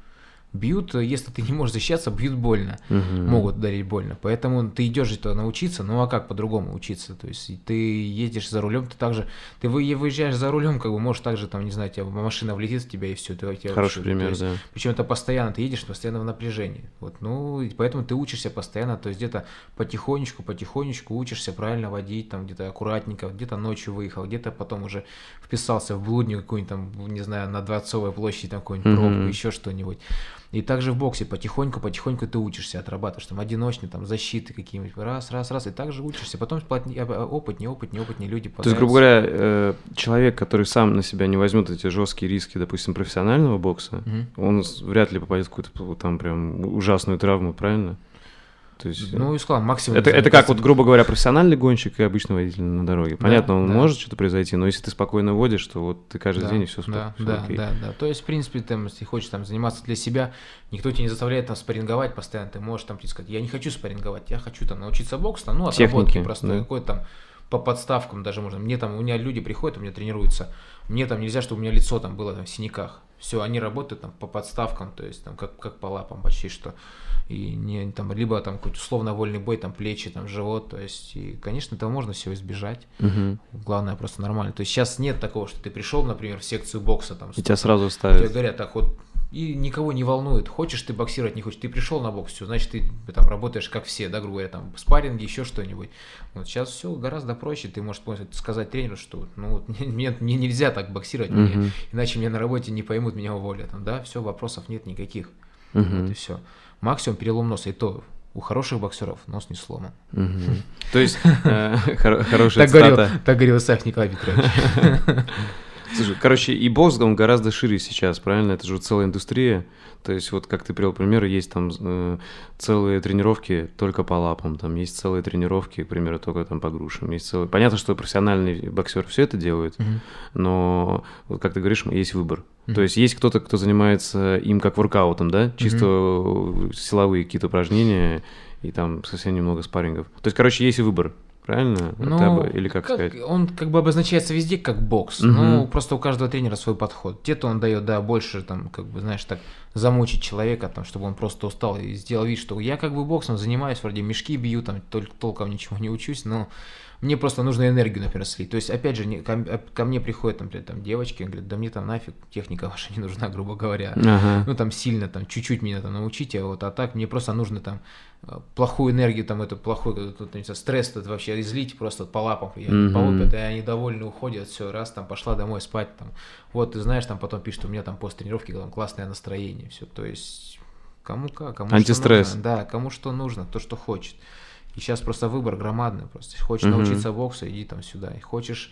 бьют, э, если ты не можешь защищаться, бьют больно, угу. могут ударить больно. Поэтому ты идешь это научиться, ну а как по-другому учиться? То есть ты едешь за рулем, ты также, ты выезжаешь за рулем, как бы можешь также там, не знаю, тебя машина влетит в тебя и все. Ты, тебя Хороший пример, есть, да. Причем это постоянно, ты едешь постоянно в напряжении. Вот, ну, и поэтому ты учишься постоянно, то есть где-то потихонечку, потихонечку учишься правильно водить, там где-то аккуратненько, где-то ночью выехал, где-то потом уже вписался в блудню какую-нибудь там, не знаю, на Дворцовой площади, там какую-нибудь пробку, mm-hmm. еще что-нибудь. И также в боксе потихоньку, потихоньку ты учишься, отрабатываешь там одиночные, там защиты какие-нибудь, раз, раз, раз, и также учишься. Потом опытнее, опытнее, опытнее люди То есть, грубо говоря, э, человек, который сам на себя не возьмет эти жесткие риски, допустим, профессионального бокса, угу. он вряд ли попадет в какую-то там прям ужасную травму, правильно? То есть, ну, и сказал, максимум. Это, это как, вот, грубо говоря, профессиональный гонщик и обычный водитель на дороге. Понятно, да, он да. может что-то произойти, но если ты спокойно водишь, то вот ты каждый да, день и все Да, все да, окей. да, да. То есть, в принципе, ты, если хочешь там заниматься для себя, никто тебя не заставляет там спарринговать постоянно. Ты можешь там сказать, я не хочу спарринговать, я хочу там научиться боксу, там, ну, отработки Техники, просто да. какой-то там по подставкам даже можно. Мне там, у меня люди приходят, у меня тренируются, мне там нельзя, чтобы у меня лицо там было там в синяках. Все, они работают там по подставкам, то есть там как, как по лапам почти что и не там либо там какой-то условно вольный бой, там плечи, там живот, то есть и, конечно, этого можно всего избежать. Угу. Главное просто нормально. То есть сейчас нет такого, что ты пришел, например, в секцию бокса там. И тебя сразу ставят. Тебе говорят, так вот и никого не волнует, хочешь ты боксировать, не хочешь, ты пришел на бокс, все, значит, ты там работаешь как все, да, грубо говоря, там, спарринги, еще что-нибудь. Вот сейчас все гораздо проще, ты можешь сказать тренеру, что, ну, мне, мне нельзя так боксировать, uh-huh. мне, иначе меня на работе не поймут, меня уволят, да, все, вопросов нет никаких, uh-huh. вот и все максимум перелом носа, и то у хороших боксеров нос не сломан. То есть э, хорошая цитата. Так говорил Исаак Николай Петрович. Слушай, короче, и бокс, он гораздо шире сейчас, правильно? Это же целая индустрия. То есть вот как ты привел пример, есть там э, целые тренировки только по лапам, там есть целые тренировки, к примеру, только там по грушам. Есть целые... Понятно, что профессиональный боксер все это делает, mm-hmm. но вот как ты говоришь, есть выбор. Mm-hmm. То есть есть кто-то, кто занимается им как воркаутом, да, чисто mm-hmm. силовые какие-то упражнения и там совсем немного спаррингов. То есть, короче, есть выбор правильно? Ну, Или как, как сказать? Он как бы обозначается везде как бокс, угу. ну просто у каждого тренера свой подход. Где-то он дает, да, больше там, как бы, знаешь, так замучить человека, там, чтобы он просто устал и сделал вид, что я как бы боксом занимаюсь, вроде мешки бью, там, только толком ничего не учусь, но мне просто нужно энергию, например, слить. То есть, опять же, не, ко, ко мне приходят, например, там девочки, говорят, да мне там нафиг техника ваша не нужна, грубо говоря. Ага. Ну, там сильно, там, чуть-чуть меня там научите, а вот, а так мне просто нужно там э, плохую энергию, там, это плохой, знаю, стресс этот вообще излить просто по лапам, я mm-hmm. полупят, и они довольны уходят, все, раз, там, пошла домой спать, там, вот, ты знаешь, там потом пишут, у меня там после тренировки там классное настроение, все, то есть кому как, кому Антистресс. что нужно, да, кому что нужно, то, что хочет. И сейчас просто выбор громадный. Просто хочешь угу. научиться боксу, иди там сюда. И хочешь,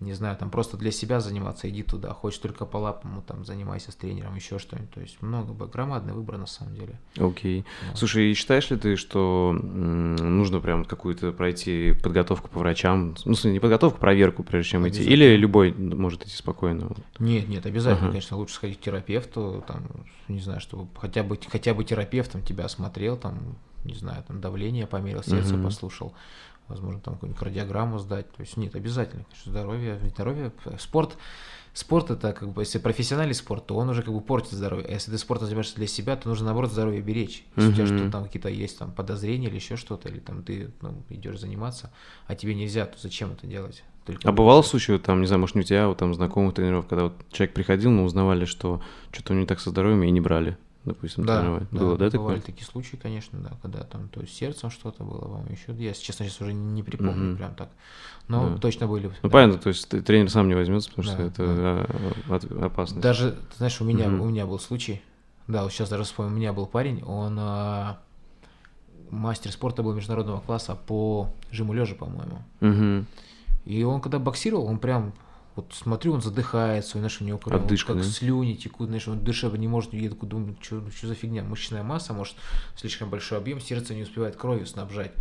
не знаю, там просто для себя заниматься, иди туда. Хочешь только по лапам, там занимайся с тренером, еще что-нибудь. То есть много бы громадный выбор на самом деле. Окей. Okay. Вот. Слушай, и считаешь ли ты, что нужно прям какую-то пройти подготовку по врачам? Ну, не подготовку, проверку, прежде чем идти? Или любой может идти спокойно? Нет, нет, обязательно, ага. конечно, лучше сходить к терапевту, там, не знаю, чтобы хотя бы, хотя бы терапевтом тебя осмотрел, там, не знаю, там давление померил, сердце Мгм. послушал, возможно, там какую-нибудь кардиограмму сдать. То есть нет, обязательно, конечно, здоровье, здоровье, спорт. Спорт это как бы, если профессиональный спорт, то он уже как бы портит здоровье. А если ты спортом занимаешься для себя, то нужно наоборот здоровье беречь. Если у тебя что-то там какие-то есть там подозрения или еще что-то, или там ты ну, идешь заниматься, а тебе нельзя, то зачем это делать? Только А бывало случай, вот там, не знаю, может, не у тебя, у там знакомых тренеров, когда вот человек приходил, но узнавали, что что-то у него не так со здоровьем, и не брали, допустим, Да, тренировать. да, Было, да, бывали такое? такие случаи, конечно, да, когда там то есть сердцем что-то было, вам еще, я, честно, сейчас уже не припомню Мгм. прям так, но Да. точно были. Ну, да. понятно, то есть тренер сам не возьмется, потому Да, что это а, от- опасность. Даже, ты знаешь, у меня, Мгм. у меня был случай, да, вот сейчас даже вспомнил, у меня был парень, он а, мастер спорта был международного класса по жиму лежа, по-моему. Мгм. И он когда боксировал, он прям, вот смотрю, он задыхается, знаешь, у него вот Отдышка, как да? слюни текут, знаешь, он дышать не может, я такой думаю, что, за фигня, мышечная масса, может, слишком большой объем, сердце не успевает кровью снабжать.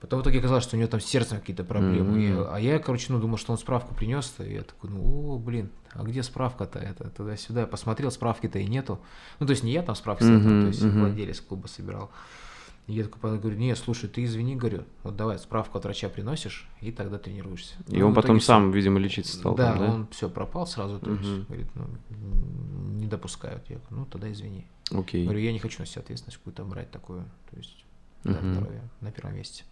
Потом в итоге оказалось, что у него там с сердцем какие-то проблемы. И- Мгм. а я, короче, ну, думал, что он справку принес, и я такой, ну, о, блин, а где справка-то это? Туда-сюда. Я посмотрел, справки-то и нету. Ну, то есть не я там справки Мгм, то есть мгм. владелец клуба собирал. И я такой говорю, не, слушай, ты извини, говорю, вот давай справку от врача приносишь, и тогда тренируешься. И Ну, он потом итоге сам, видимо, лечиться стал. Да, там, да? он все пропал сразу, то есть, говорит, ну, не допускают. Я говорю, ну, тогда извини. Окей. Говорю, я не хочу на себя ответственность какую-то брать такую, то есть, да, Мгм. здоровье на первом месте.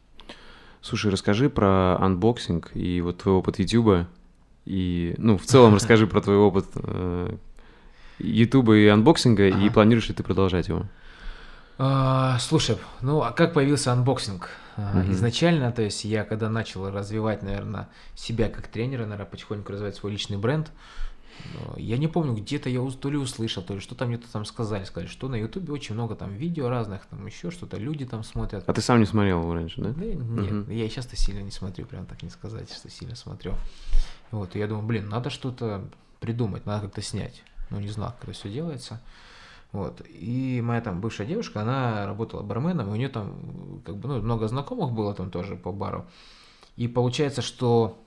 Слушай, расскажи про анбоксинг и вот твой опыт Ютуба. И, ну, в целом расскажи про твой опыт э, Ютуба и анбоксинга, и планируешь ли ты продолжать его? А, слушай, ну а как появился анбоксинг? Мгм. Изначально, то есть я когда начал развивать, наверное, себя как тренера, наверное, потихоньку развивать свой личный бренд, я не помню, где-то я то ли услышал, то ли что-то мне там сказали, сказали, что на Ютубе очень много там видео разных, там еще что-то, люди там смотрят. А ты сам не смотрел его раньше, да? Да, нет, Мгм. я сейчас-то сильно не смотрю, прям так не сказать, что сильно смотрю. Вот, и я думаю, блин, надо что-то придумать, надо как-то снять. Ну, не знал, как это все делается. Вот. И моя там бывшая девушка, она работала барменом, и у нее там как бы ну, много знакомых было там тоже по бару. И получается, что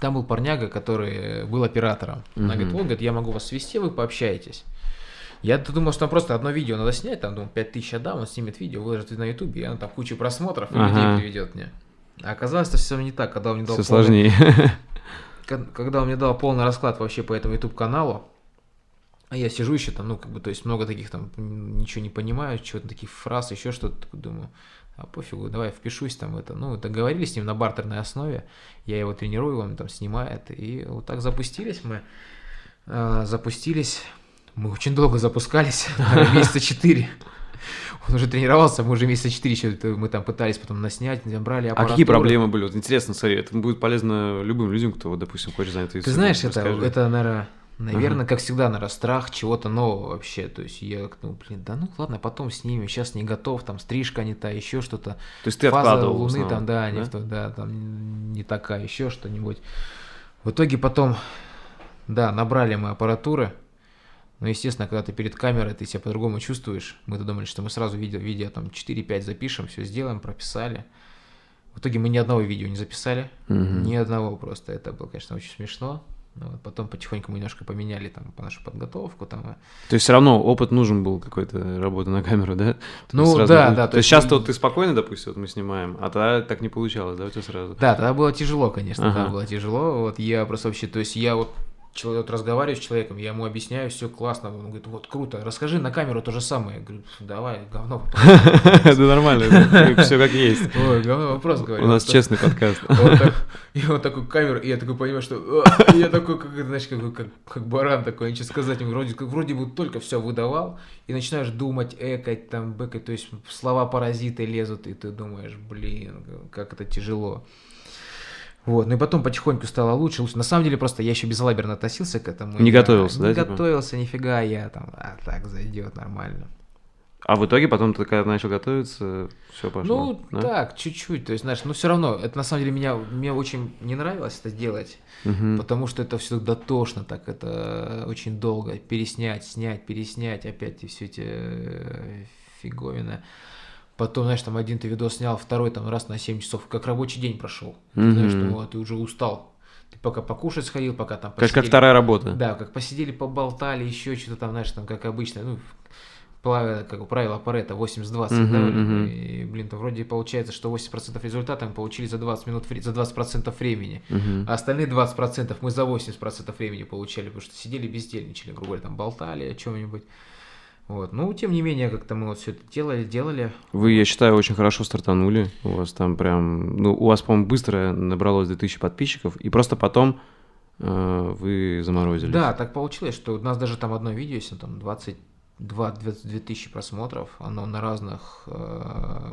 там был парняга, который был оператором. Она Мгм. говорит, вот, говорит, я могу вас свести, вы пообщаетесь. Я думал, что там просто одно видео надо снять, там, думаю, 5000 отдам, он снимет видео, выложит на ютубе, и оно там кучу просмотров и Ага. людей приведет мне. А оказалось, что все не так, когда он мне дал Все полный- сложнее. Ко- когда он мне дал полный расклад вообще по этому YouTube каналу, а я сижу еще там, ну, как бы, то есть много таких там, ничего не понимаю, чего-то таких фраз, еще что-то, думаю, а пофигу, давай впишусь там в это. Ну, договорились с ним на бартерной основе, я его тренирую, он там снимает, и вот так запустились мы, А, запустились, мы очень долго запускались, месяца четыре. Он уже тренировался, мы уже месяца четыре еще, мы там пытались потом наснять, брали А какие аппаратуру. проблемы были? Вот интересно, смотри, это будет полезно любым людям, кто, вот, допустим, хочет заняться Ты знаешь, это, это, наверное, наверное, как всегда, наверное, страх чего-то нового вообще. То есть я, ну, блин, да ну ладно, потом снимем, сейчас не готов, там стрижка не та, еще что-то. То есть ты Фаза откладывал Луны там, да, не да? то- да, там не такая, еще что-нибудь. В итоге потом, да, набрали мы аппаратуры. Но, естественно, когда ты перед камерой, ты себя по-другому чувствуешь. Мы-то думали, что мы сразу видео, видео там 4-5 запишем, все сделаем, прописали. В итоге мы ни одного видео не записали. Мгм. Ни одного просто. Это было, конечно, очень смешно. Ну, вот потом потихоньку мы немножко поменяли там по нашу подготовку. Там, и- То есть все равно опыт нужен был какой-то работы на камеру, да? То Ну, сразу да, будет- да, То, то есть есть сейчас мы- вот ты спокойно, допустим, вот мы снимаем, а тогда так не получалось, да, у тебя сразу? Да, тогда было тяжело, конечно, Ага. тогда было тяжело. Вот я просто вообще, то есть я вот человек, вот разговариваю с человеком, я ему объясняю, все классно. Он говорит, вот круто, расскажи на камеру то же самое. Я говорю, давай, говно. Это нормально, все как есть. Ой, говно вопрос говорю. У нас честный подкаст. И вот такую камеру, и я такой понимаю, что я такой, как, знаешь, как, баран такой, ничего сказать, вроде, вроде бы только все выдавал, и начинаешь думать, экать, там, бэкать, то есть слова паразиты лезут, и ты думаешь, блин, как это тяжело. Вот, ну и потом потихоньку стало лучше, лучше. На самом деле просто я еще безалаберно относился к этому. Не Я готовился, не да, типа? готовился, нифига, я там, а так зайдет нормально. А в итоге потом ты когда начал готовиться, все пошло. Ну, да? так, чуть-чуть, то есть, знаешь, ну все равно, это на самом деле меня, мне очень не нравилось это делать. Мгм. Потому что это все дотошно, так это очень долго. Переснять, снять, переснять, опять и все эти э, фиговины. Потом, знаешь, там один ты видос снял, второй там раз на 7 часов, как рабочий день прошел. Ты знаешь, что ты уже устал. Ты пока покушать сходил, пока там Как, как посидели- вторая работа. Да, как посидели, поболтали, еще что-то там, знаешь, там как обычно, ну, как правило Паретта 80-20, Мгм, да, мгм. и, блин, то вроде получается, что 80% результата мы получили за 20 минут, за 20% времени, Мгм. а остальные 20% мы за 80% времени получали, потому что сидели бездельничали, грубо говоря, там болтали о чем-нибудь. Вот. Ну, тем не менее, как-то мы вот все это делали, делали. Вы, я считаю, очень хорошо стартанули. У вас там прям... Ну, у вас, по-моему, быстро набралось 2000 подписчиков, и просто потом э, вы заморозились. Да, так получилось, что у нас даже там одно видео, если там 22-22 тысячи просмотров, оно на разных, э,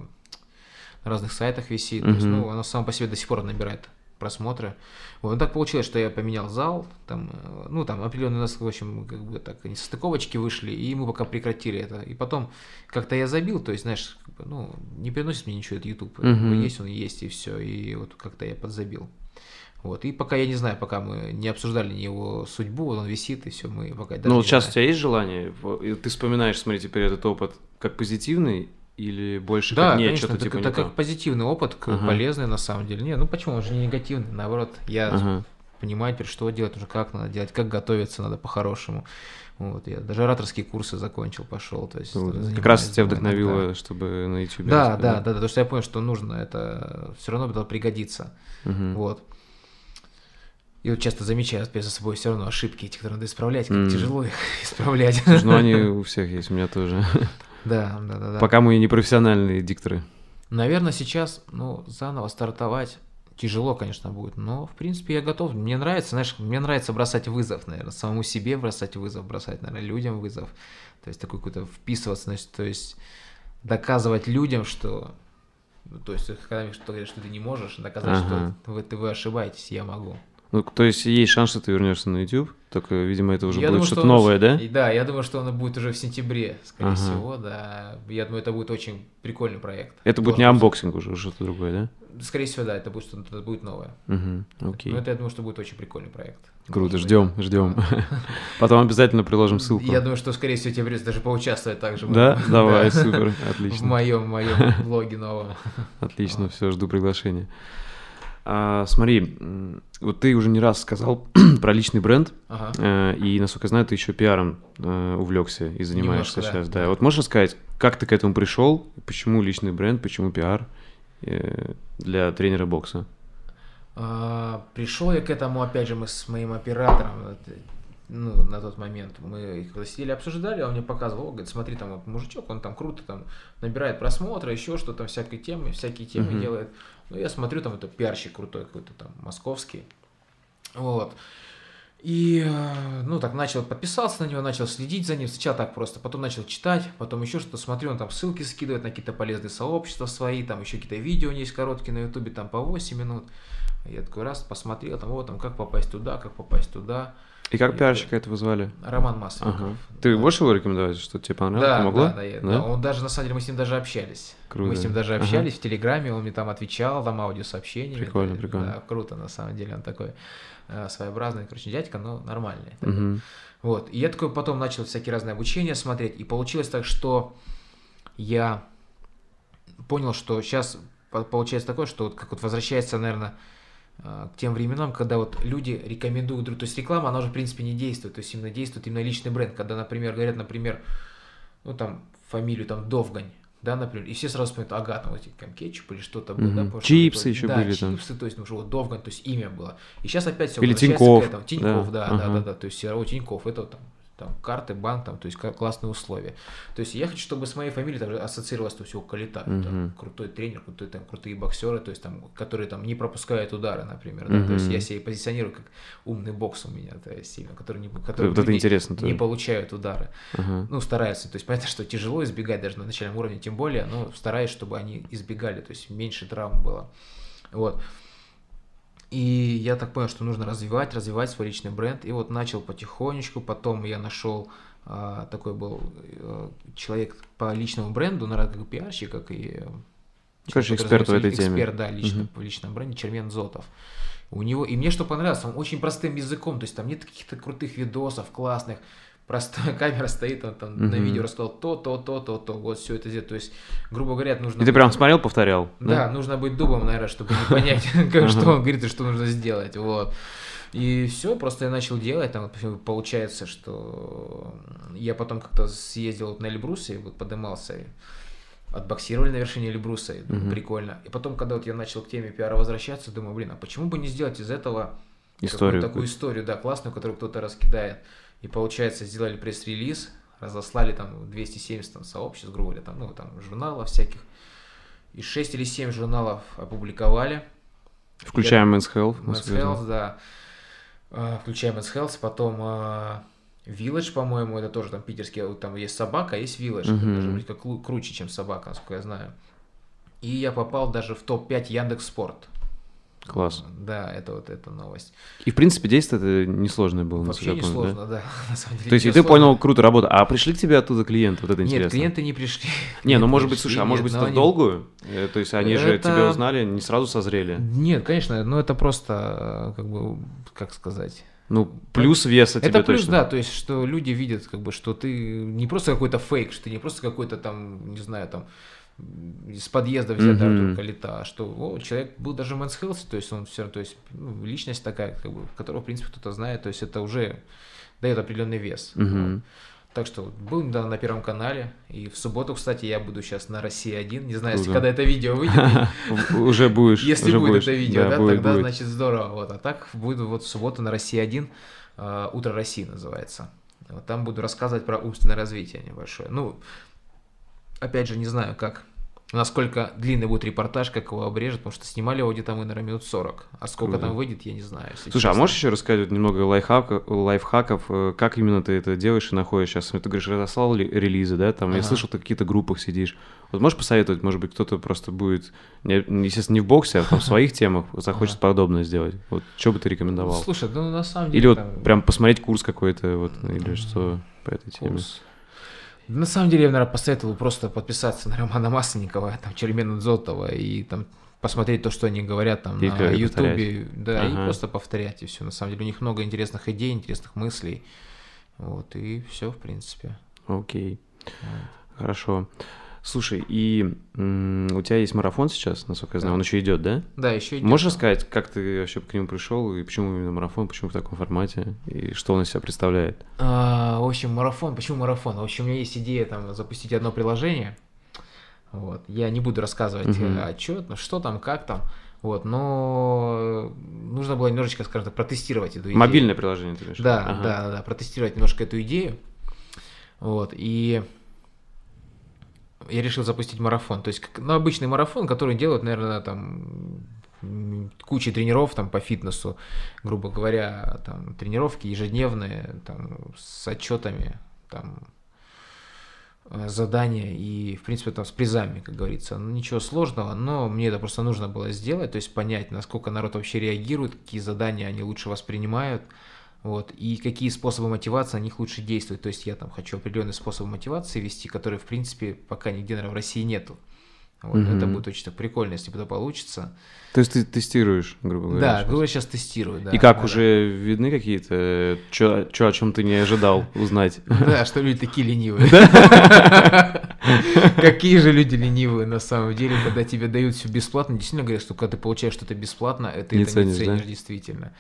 на разных сайтах висит, то есть, ну, оно само по себе до сих пор набирает просмотры. Вот, ну, так получилось, что я поменял зал, там, э, ну, там определенные у нас, в общем, как бы так, состыковочки вышли, и мы пока прекратили это. И потом как-то я забил, то есть, знаешь, как бы, ну, не приносит мне ничего этот YouTube. Мгм. Есть он, есть, и все. И вот как-то я подзабил. Вот. И пока я не знаю, пока мы не обсуждали его судьбу, вот он висит, и все, мы пока Ну, вот сейчас у знаем. тебя есть желание? Ты вспоминаешь, смотри, теперь этот опыт как позитивный или больше Да, как нет, конечно, типа это как позитивный опыт, Ага. полезный на самом деле. Не, ну почему, он же не негативный, наоборот, я Ага. понимаю теперь, что делать, уже как надо делать, как готовиться надо по-хорошему. Вот, я даже ораторские курсы закончил, пошел. То есть, занимаюсь Как раз тебя вдохновило, чтобы на YouTube. Да, да, да, да, потому что я понял, что нужно, это все равно это пригодится. Мгм. Вот. И вот часто замечаю теперь за собой все равно ошибки эти, которые надо исправлять, как М. тяжело их исправлять. Слушай, ну они у всех есть, у меня тоже. Да, да, да, да. Пока мы не профессиональные дикторы. Наверное, сейчас, ну, заново стартовать тяжело, конечно, будет, но, в принципе, я готов. Мне нравится, знаешь, мне нравится бросать вызов, наверное, самому себе бросать вызов, бросать, наверное, людям вызов. То есть такой какой-то вписываться, значит, то есть доказывать людям, что... ну, То есть, когда что говорят, что ты не можешь, доказать, Ага. что вы, вы ошибаетесь, я могу. Ну, то есть есть шанс, что ты вернешься на YouTube, только, видимо, это уже Я будет что-то что новое, да? и Да, я думаю, что он будет уже в сентябре, скорее Ага. всего, да. Я думаю, это будет очень прикольный проект. Это будет не анбоксинг уже, что-то другое, Скорее всего, да, это будет что-то будет новое. да? Угу, окей. Но это, я думаю, что будет очень прикольный проект. Круто, ждем, ждем. Да. Потом обязательно приложим ссылку. Я думаю, что, скорее всего, тебе придется даже поучаствовать также. Да, моем- давай, да. супер, В отлично. моем, в моем блоге новом. Отлично, все, жду приглашения. А, смотри, вот ты уже не раз сказал про личный бренд, Ага. э, и, насколько я знаю, ты еще пиаром э, увлекся и занимаешься Немножко, сейчас. Да. да. Вот можешь рассказать, как ты к этому пришел, почему личный бренд, почему пиар э, для тренера бокса? А, Пришел я к этому, опять же, мы с моим оператором, ну, на тот момент, мы когда сидели, обсуждали, он мне показывал, «О, говорит, смотри, там вот мужичок, он там круто там набирает просмотры, еще что-то, всякие темы, всякие темы Мгм. делает. Ну, я смотрю, там это пиарщик крутой какой-то там, московский. Вот. И, э, ну, так начал, подписался на него, начал следить за ним, сначала так просто, потом начал читать, потом еще что-то смотрю, он там ссылки скидывает на какие-то полезные сообщества свои, там еще какие-то видео у него есть короткие на ютубе, там по 8 минут. Я такой раз посмотрел, там, вот, там, как попасть туда, как попасть туда. И как пиарщика это вызвали? Роман Масленников. Ага. Ты Да. можешь его рекомендовать, что тебе понравилось, Да, помогло? да, да, я- да. Он даже, на самом деле, мы с ним даже общались. Круто. Мы с ним даже Ага. общались в Телеграме, он мне там отвечал, там аудиосообщениями. Прикольно, Да, прикольно. Да, круто, на самом деле, он такой э, своеобразный, короче, дядька, но нормальный. такой. Мгм. Вот. И я такой потом начал всякие разные обучения смотреть, и получилось так, что я понял, что сейчас получается такое, что вот как вот возвращается, наверное, к тем временам, когда вот люди рекомендуют друг, то есть реклама, она уже в принципе не действует, то есть именно действует именно личный бренд, когда, например, говорят, например, ну там фамилию там Довгань, да, например, и все сразу вспоминают, ага, там эти там кетчуп или что-то было, да, потому что Чипсы вот- еще да, были там. чипсы, то есть, ну, что вот Довгань, то есть имя было. И сейчас опять все Или Тинькофф, к этому. Тинькофф, да, да, да, да, да, то есть о, Тинькофф, это вот там там карты, банк, там, то есть классные условия. То есть я хочу, чтобы с моей фамилией также ассоциировалось то все Калита. Мгм. Там, крутой тренер, крутой, там, крутые боксеры, то есть там, которые там не пропускают удары, например. Да? То есть я себя позиционирую как умный бокс у меня, то есть именно, который не, который Вот это люди интересно не тоже. получают удары. Ага. Ну, стараются. То есть понятно, что тяжело избегать даже на начальном уровне, тем более, но стараюсь, чтобы они избегали, то есть меньше травм было. Вот. И я так понял, что нужно развивать, развивать свой личный бренд. И вот начал потихонечку. Потом я нашел а, такой был э, человек по личному бренду, наверное, как пиарщик, как и... э, Короче, эксперт в этой теме. Эксперт, да, лично, Мгм. по личному бренде, Чермен Зотов. У него, и мне что понравилось, он очень простым языком, то есть там нет каких-то крутых видосов, классных, простая камера стоит, он там на Мгм. видео рассказал то, то, то, то, то, вот все это сделать. То есть, грубо говоря, нужно... И ты прям смотрел, повторял? Да, нужно быть дубом, наверное, чтобы не понять, как, что он говорит и что нужно сделать, вот. И все, просто я начал делать, там получается, что я потом как-то съездил вот на Эльбрусе, вот подымался, отбоксировали на вершине Эльбруса, Мгм. прикольно. И потом, когда вот я начал к теме пиара возвращаться, думаю, блин, а почему бы не сделать из этого Историю. такую историю, да, классную, которую кто-то раскидает. И получается, сделали пресс-релиз, разослали там 270 там, сообществ, грубо говоря, там, ну, там, журналов всяких. И 6 или 7 журналов опубликовали. Включая Men's Health. Men's я. Health, да. А, Включая Men's Health, потом а, Village, по-моему, это тоже там питерский, там есть собака, а есть Village, это Мгм. даже вроде как кру- круче, чем собака, насколько я знаю. И я попал даже в топ-5 Яндекс Спорт. Класс. Да, это вот эта новость. И, в принципе, действие это несложное было, Вообще не помню, да? сложно, да. на самом деле То есть, и ты понял, круто работа. А пришли к тебе оттуда клиенты? Вот это Нет, интересно. клиенты не пришли. Не, ну может быть, слушай, а может нет, быть это они- долгую? Э, То есть они же тебя узнали, не сразу созрели. Нет, конечно, но это просто, э, как бы, как сказать... Ну, плюс веса тебе это плюс, точно. да, то есть, что люди видят, как бы, что ты не просто какой-то фейк, что ты не просто какой-то там, не знаю, там, из подъезда взятый Мгм. Артур Калита, а что о, человек был даже в Health, то есть он все, то есть ну, личность такая, как бы, которого, в принципе, кто-то знает, то есть это уже дает определенный вес. Вот. Так что был недавно на Первом канале, и в субботу, кстати, я буду сейчас на России один, не знаю, если когда это видео выйдет, Уже будешь. если будет это видео, да, тогда значит здорово. Вот. А так буду вот в субботу на России 1, э, Утро России называется. Там буду рассказывать про умственное развитие небольшое. Ну, опять же, не знаю, как насколько длинный будет репортаж, как его обрежет, потому что снимали его где-то мы, наверное, минут 40. А сколько Круто. там выйдет, я не знаю. Слушай, а честно. можешь еще рассказать немного лайфхак- лайфхаков, э, как именно ты это делаешь и находишь сейчас? Ты говоришь, разослал ли- релизы, да? Там, я Ага. слышал, ты в каких-то группах сидишь. Вот можешь посоветовать, может быть, кто-то просто будет, естественно, не в боксе, а там в своих темах захочет подобное сделать. Вот что бы ты рекомендовал? Слушай, ну на самом деле... Или вот прям посмотреть курс какой-то, вот, или что по этой теме? курс. На самом деле, я, наверное, посоветовал просто подписаться на Романа Масленникова, там, Черемена Дзотова, и там посмотреть то, что они говорят там И на Ютубе, да, и Ага. просто повторять, и все. На самом деле, у них много интересных идей, интересных мыслей, вот, и все, в принципе. Окей, Вот. хорошо. Слушай, и у тебя есть марафон сейчас, насколько я знаю, Да. он еще идет, да? Да, еще Можешь рассказать, как ты вообще к нему пришел, и почему именно марафон, почему в таком формате, и что он из себя представляет? А, в общем, марафон. Почему марафон? В общем, у меня есть идея там запустить одно приложение. Вот. Я не буду рассказывать Мгм. отчет, что там, как там. Вот, но нужно было немножечко, скажем так, протестировать эту идею. Мобильное приложение, ты имеешь? Да, Ага. да, да, протестировать немножко эту идею. Вот, и я решил запустить марафон. То есть, как, ну, обычный марафон, который делают, наверное, там куча тренеров там по фитнесу, грубо говоря, там тренировки ежедневные, там с отчетами, там э, задания и, в принципе, там с призами, как говорится. Ну, ничего сложного, но мне это просто нужно было сделать, то есть понять, насколько народ вообще реагирует, какие задания они лучше воспринимают, вот, и какие способы мотивации на них лучше действуют. То есть я там хочу определенный способ мотивации вести, который, в принципе, пока нигде, наверное, в России нету. Вот, Мгм. Это будет очень так прикольно, если бы это получится. То есть ты тестируешь, грубо говоря? Да, сейчас? говорю, сейчас тестирую. Да, и как, да, уже видны какие-то, что, о чем ты не ожидал узнать? Да, что люди такие ленивые. Какие же люди ленивые на самом деле, когда тебе дают все бесплатно. Действительно говорят, что когда ты получаешь что-то бесплатно, это Не ценишь действительно.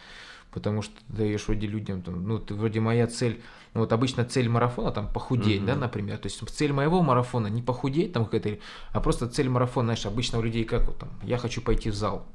Потому что ты даешь вроде людям, там, ну, ты, вроде моя цель, ну, вот обычно цель марафона там похудеть, да, Мгм. например. То есть цель моего марафона не похудеть там какая-то, а просто цель марафона, знаешь, обычно у людей как вот там, я хочу пойти в зал.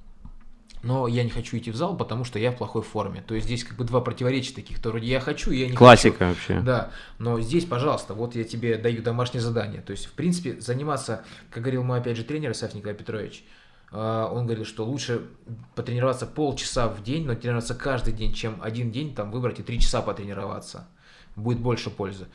Но я не хочу идти в зал, потому что я в плохой форме. То есть здесь как бы два противоречия таких. То вроде я хочу, и я не хочу. Классика вообще. Да, но здесь, пожалуйста, вот я тебе даю домашнее задание. То есть, в принципе, заниматься, как говорил мой, опять же, тренер Исаев Николай Петрович, он говорил, что лучше потренироваться полчаса в день, но тренироваться каждый день, чем один день там выбрать и три часа потренироваться. Будет больше пользы.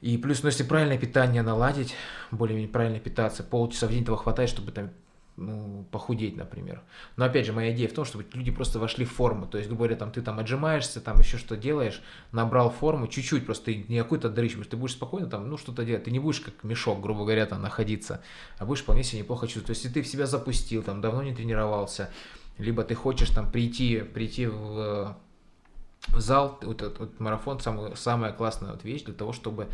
И плюс, ну, если правильное питание наладить, более-менее правильно питаться, полчаса в день этого хватает, чтобы там ну, похудеть, например. Но опять же, моя идея в том, чтобы люди просто вошли в форму. То есть, грубо говоря, там ты там отжимаешься, там еще что делаешь, набрал форму, чуть-чуть, просто ты не какой-то дрыщ, ты будешь спокойно там, ну, что-то делать. Ты не будешь как мешок, грубо говоря, там находиться, а будешь вполне себе неплохо чувствовать. То есть, ты в себя запустил, там, давно не тренировался, либо ты хочешь там прийти, прийти в, в зал, вот этот вот марафон самая, самая классная вот вещь для того, чтобы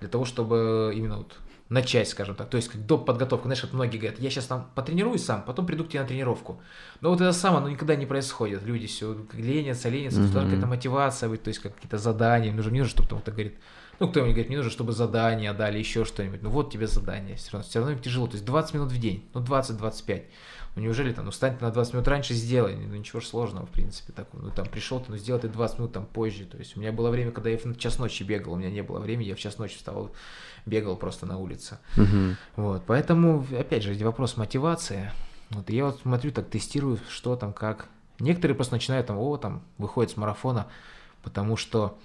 для того, чтобы именно вот начать, скажем так. То есть как доп. подготовка. Знаешь, вот многие говорят, я сейчас там потренируюсь сам, потом приду к тебе на тренировку. Но вот это самое, оно никогда не происходит. Люди все ленятся, ленятся, mm-hmm. должна какая-то мотивация быть, то есть какие-то задания. Нужно, мне нужно, чтобы кто-то говорит, ну, кто-нибудь говорит, мне нужно, чтобы задание дали, еще что-нибудь. Ну, вот тебе задание. Все равно, все равно им тяжело. То есть 20 минут в день, ну, 20-25. Ну, неужели там, ну, встань на 20 минут раньше, сделай. Ну, ничего же сложного, в принципе. Так, ну, там, пришел ты, ну, сделай ты 20 минут там позже. То есть у меня было время, когда я в час ночи бегал, у меня не было времени, я в час ночи вставал, бегал просто на улице. Угу. Вот, поэтому, опять же, вопрос мотивации. Вот, я вот смотрю, так тестирую, что там, как. Некоторые просто начинают там, о, там, выходят с марафона, потому что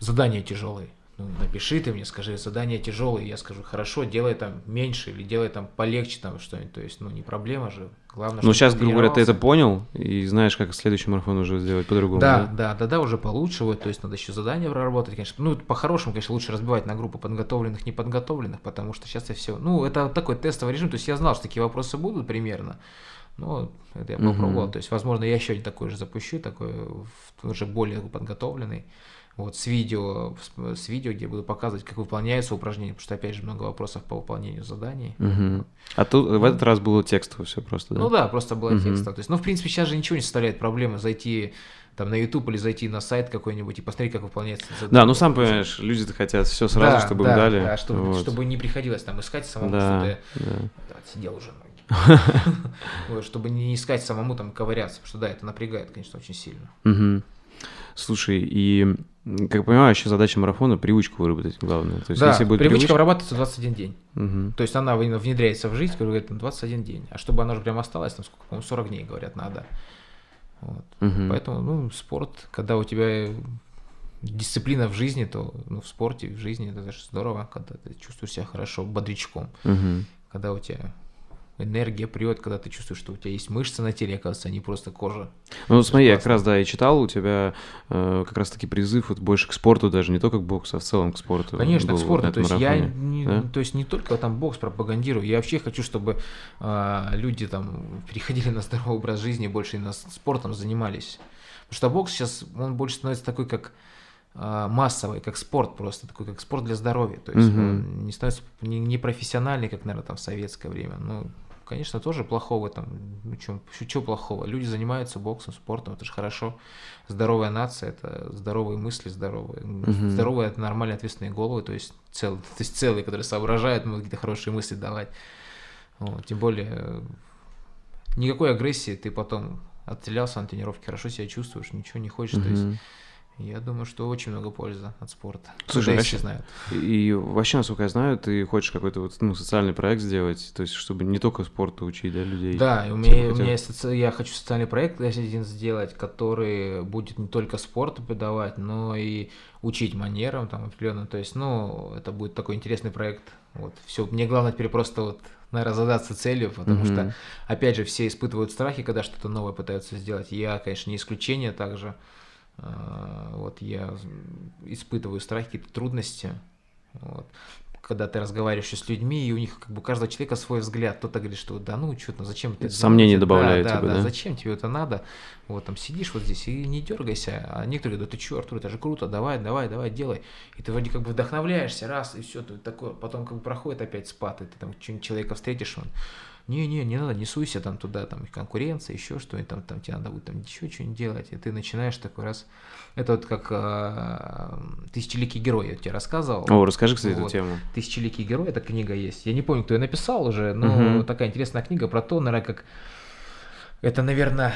задания тяжелые ну, напиши ты мне, скажи, задание тяжелое, я скажу, хорошо, делай там меньше или делай там полегче там что-нибудь, то есть, ну, не проблема же, главное, Ну, сейчас, грубо говоря, ты это понял и знаешь, как следующий марафон уже сделать по-другому. Да, да, да, да, да, уже получше, вот, то есть, надо еще задание проработать, конечно, ну, по-хорошему, конечно, лучше разбивать на группы подготовленных, неподготовленных, потому что сейчас я все, ну, это такой тестовый режим, то есть, я знал, что такие вопросы будут примерно, ну, это я попробовал, uh-huh. то есть, возможно, я еще один такой же запущу, такой уже более подготовленный, вот, с видео, с видео, где буду показывать, как выполняется упражнение, потому что, опять же, много вопросов по выполнению заданий. Угу. А тут в этот раз было текстово все просто, да? Ну да, просто было угу. текстово. То есть, ну, в принципе, сейчас же ничего не составляет проблемы зайти там на YouTube или зайти на сайт какой-нибудь и посмотреть, как выполняется задание. Да, ну сам понимаешь, люди-то хотят все сразу, да, чтобы да, им дали. Да, чтобы, вот. чтобы не приходилось там искать самому, да, что ты да. сидел уже вот, чтобы не искать самому там ковыряться, потому что да, это напрягает, конечно, очень сильно. Слушай, и как понимаю, еще задача марафона привычку выработать главное. То есть, да, если будет привычка привыч... вырабатывается 21 день. Угу. То есть она внедряется в жизнь, говорит, 21 день. А чтобы она уже прям осталась, там сколько, по-моему, 40 дней, говорят, надо. Вот. Угу. Поэтому, ну, спорт, когда у тебя дисциплина в жизни, то ну, в спорте, в жизни это же здорово, когда ты чувствуешь себя хорошо, бодрячком. Угу. Когда у тебя энергия прет, когда ты чувствуешь, что у тебя есть мышцы на теле, оказывается, а не просто кожа. Ну, смотри, я как раз, да, и читал, у тебя э, как раз таки призыв вот больше к спорту даже, не только к боксу, а в целом к спорту. Конечно, к спорту, то есть марафоне, я не, да? то есть не только там бокс пропагандирую, я вообще хочу, чтобы э, люди там переходили на здоровый образ жизни, больше и на спортом занимались. Потому что бокс сейчас, он больше становится такой, как э, массовый, как спорт просто, такой как спорт для здоровья. То есть угу. он не становится не, не профессиональный, как, наверное, там в советское время. Ну, конечно, тоже плохого там, ну что, что плохого? Люди занимаются боксом, спортом, это же хорошо. Здоровая нация, это здоровые мысли, здоровые, uh-huh. здоровые, это нормальные ответственные головы, то есть, цел, то есть целые, которые соображают, могут какие-то хорошие мысли давать. Вот, тем более, никакой агрессии, ты потом отстрелялся на тренировке, хорошо себя чувствуешь, ничего не хочешь, uh-huh. то есть я думаю, что очень много пользы от спорта. Слушай, Кто вообще знает. И вообще, насколько я знаю, ты хочешь какой-то вот, ну, социальный проект сделать, то есть, чтобы не только спорту учить, да, людей. Да, у меня, у меня есть, соци... я хочу социальный проект один сделать, который будет не только спорт преподавать, но и учить манерам там определенно. То есть, ну, это будет такой интересный проект. Вот, все. Мне главное теперь просто вот наверное, задаться целью, потому mm-hmm. что, опять же, все испытывают страхи, когда что-то новое пытаются сделать. Я, конечно, не исключение также. А, вот я испытываю страхи, какие-то трудности. Вот. Когда ты разговариваешь с людьми, и у них как бы у каждого человека свой взгляд. Кто-то говорит, что да ну что-то, зачем ты... Сомнения добавляют да, тебе, да, да, да? зачем тебе это надо? Вот там сидишь вот здесь и не дергайся. А некоторые говорят, да ты Артур, это же круто, давай, давай, давай, делай. И ты вроде как бы вдохновляешься, раз, и все, ты такое, потом как бы проходит опять спад, и ты там человека встретишь, он не-не, не надо, не суйся там туда, там конкуренция, еще что-нибудь, там, там тебе надо будет там еще что-нибудь делать, и ты начинаешь такой раз, это вот как э, «Тысячеликий герой», я тебе рассказывал. О, расскажи, кстати, вот. эту тему. «Тысячеликий герой», эта книга есть, я не помню, кто ее написал уже, но угу. такая интересная книга про то, наверное, как, это, наверное,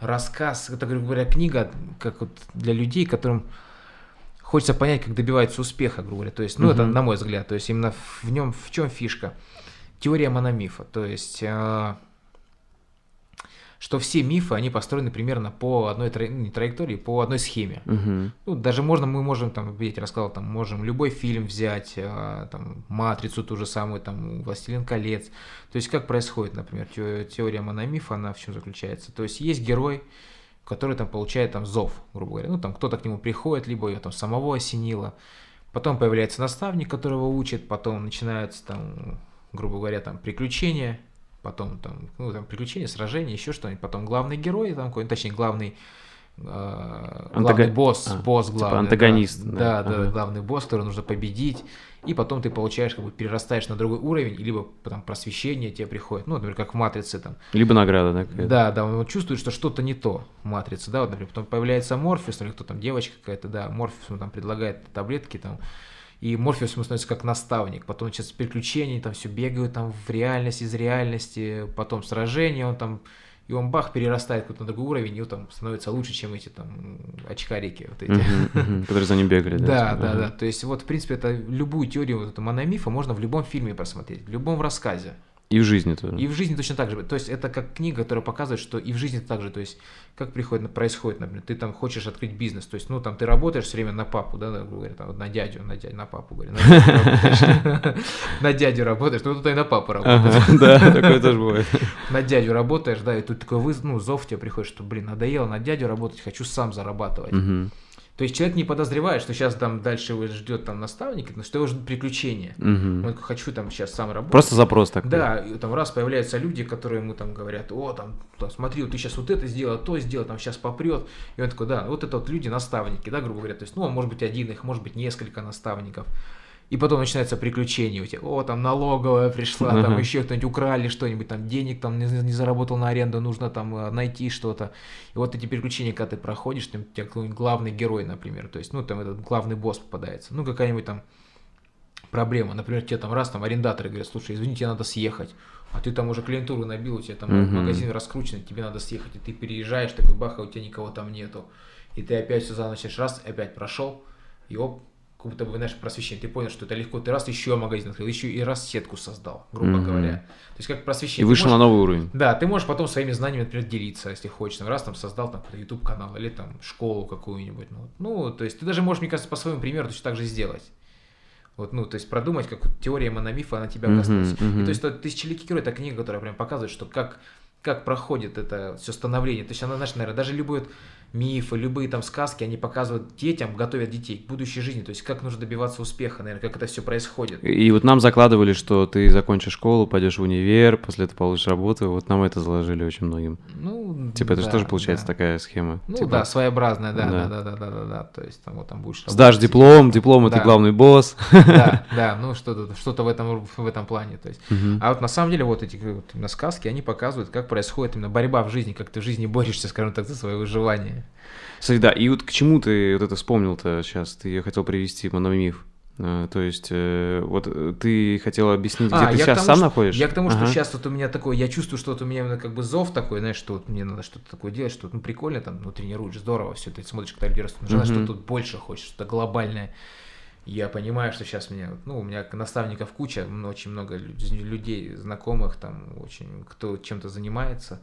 рассказ, это, грубо говоря, книга, как вот для людей, которым хочется понять, как добиваются успеха, грубо говоря. То есть, ну, uh это на мой взгляд. То есть, именно в нем в чем фишка? теория мономифа, то есть э, что все мифы, они построены примерно по одной тра... не траектории, по одной схеме. Угу. Ну, даже можно, мы можем, там, я тебе рассказал, там, можем любой фильм взять, э, там, «Матрицу» ту же самую, там, «Властелин колец». То есть, как происходит, например, теория мономифа, она в чем заключается? То есть, есть герой, который там получает там зов, грубо говоря. Ну, там кто-то к нему приходит, либо ее там самого осенило. Потом появляется наставник, которого учит, потом начинаются там грубо говоря, там приключения, потом там, ну, там приключения, сражения, еще что-нибудь, потом главный герой, там какой точнее, главный э, Антага- главный босс, а, босс типа главный. антагонист, Да, да, да, да, ага. главный босс, который нужно победить. И потом ты получаешь, как бы перерастаешь на другой уровень, либо там просвещение тебе приходит. Ну, например, как в матрице там. Либо награда, да? какая-то? Да, да, он чувствует, что что-то не то в матрице, да, вот, например, потом появляется Морфеус, или кто там, девочка какая-то, да, Морфеус ему там предлагает таблетки там, и Морфеус ему становится как наставник, потом начинается приключения, там все бегают там в реальность, из реальности, потом сражение, он там, и он бах, перерастает какой-то на другой уровень, и он там становится лучше, чем эти там очкарики вот эти. Которые за ним бегали, да? Да, типа, да, да. То есть вот, в принципе, это любую теорию вот этого мономифа можно в любом фильме просмотреть, в любом рассказе. И в жизни тоже. И в жизни точно так же. То есть это как книга, которая показывает, что и в жизни так же. То есть как приходит, происходит, например, ты там хочешь открыть бизнес. То есть, ну, там ты работаешь все время на папу, да, грубо говоря, там, на дядю, на дядю, на папу, говорю, на дядю работаешь. Ну, тут и на папу работаешь. Да, такое тоже бывает. На дядю работаешь, да, и тут такой ну, зов тебе приходит, что, блин, надоело на дядю работать, хочу сам зарабатывать. То есть человек не подозревает, что сейчас там дальше его ждет там наставник, но что его ждут приключения. мгм. Он такой, хочу там сейчас сам работать. Просто запрос такой. Да, и там раз появляются люди, которые ему там говорят, о, там, там, смотри, вот ты сейчас вот это сделал, то сделал, там сейчас попрет. И он такой, да, вот это вот люди, наставники, да, грубо говоря. То есть, ну, может быть один их, может быть несколько наставников. И потом начинается приключение у тебя. О, там налоговая пришла, там Ага. еще кто-нибудь украли что-нибудь, там денег там не, не заработал на аренду, нужно там э, найти что-то. И вот эти приключения, когда ты проходишь, там у тебя какой-нибудь главный герой, например, то есть, ну, там этот главный босс попадается, ну, какая-нибудь там проблема. Например, тебе там раз там арендаторы говорят, слушай, извини, тебе надо съехать. А ты там уже клиентуру набил, у тебя там Мгм. магазин раскручен, тебе надо съехать, и ты переезжаешь, такой бах, а у тебя никого там нету. И ты опять все заново начинаешь, раз, опять прошел, и оп, как будто бы, знаешь, просвещение. Ты понял, что это легко. Ты раз еще магазин открыл, еще и раз сетку создал, грубо Мгм. говоря. То есть как И просвещение. Ты вышел можешь- на новый уровень. да, ты можешь потом своими знаниями, например, делиться, если хочешь. Там, раз там создал там какой-то YouTube канал или там школу какую-нибудь. Ну, ну, то есть ты даже можешь, мне кажется, по своему примеру точно так же сделать. Вот, ну, то есть продумать, как теория мономифа, она тебя коснулась. мгм. И то есть то, «Тысячеликий герой» — это книга, которая прям показывает, что как, как проходит это все становление. То есть она, знаешь, наверное, даже любой мифы, любые там сказки, они показывают детям, готовят детей к будущей жизни. То есть как нужно добиваться успеха, наверное, как это все происходит. И вот нам закладывали, что ты закончишь школу, пойдешь в универ, после этого получишь работу. Вот нам это заложили очень многим. Ну, Типа это же да, тоже получается да. такая схема. Ну Типа, да, своеобразная, да, да. да, да, да, да, да. То есть там вот там будешь Сдашь диплом, диплом это Да. главный босс. Да, да, ну что-то что в этом в этом плане. То есть. Мгм. А вот на самом деле вот эти вот именно сказки, они показывают, как происходит именно борьба в жизни, как ты в жизни борешься, скажем так, за свое выживание. Кстати, да, и вот к чему ты вот это вспомнил-то сейчас? Ты хотел привести мономиф. Э, То есть, э, вот э, ты хотел объяснить, где А, ты сейчас тому, сам что- находишься? Я к тому, что Ага. сейчас вот у меня такое, я чувствую, что вот у меня именно как бы зов такой, знаешь, что вот мне надо что-то такое делать, что ну прикольно там, ну тренируешь, здорово, все, ты смотришь, когда люди растут, но Мгм. что тут больше хочешь, что-то глобальное. Я понимаю, что сейчас меня, ну, у меня наставников куча, очень много лю- людей, знакомых, там, очень, кто чем-то занимается,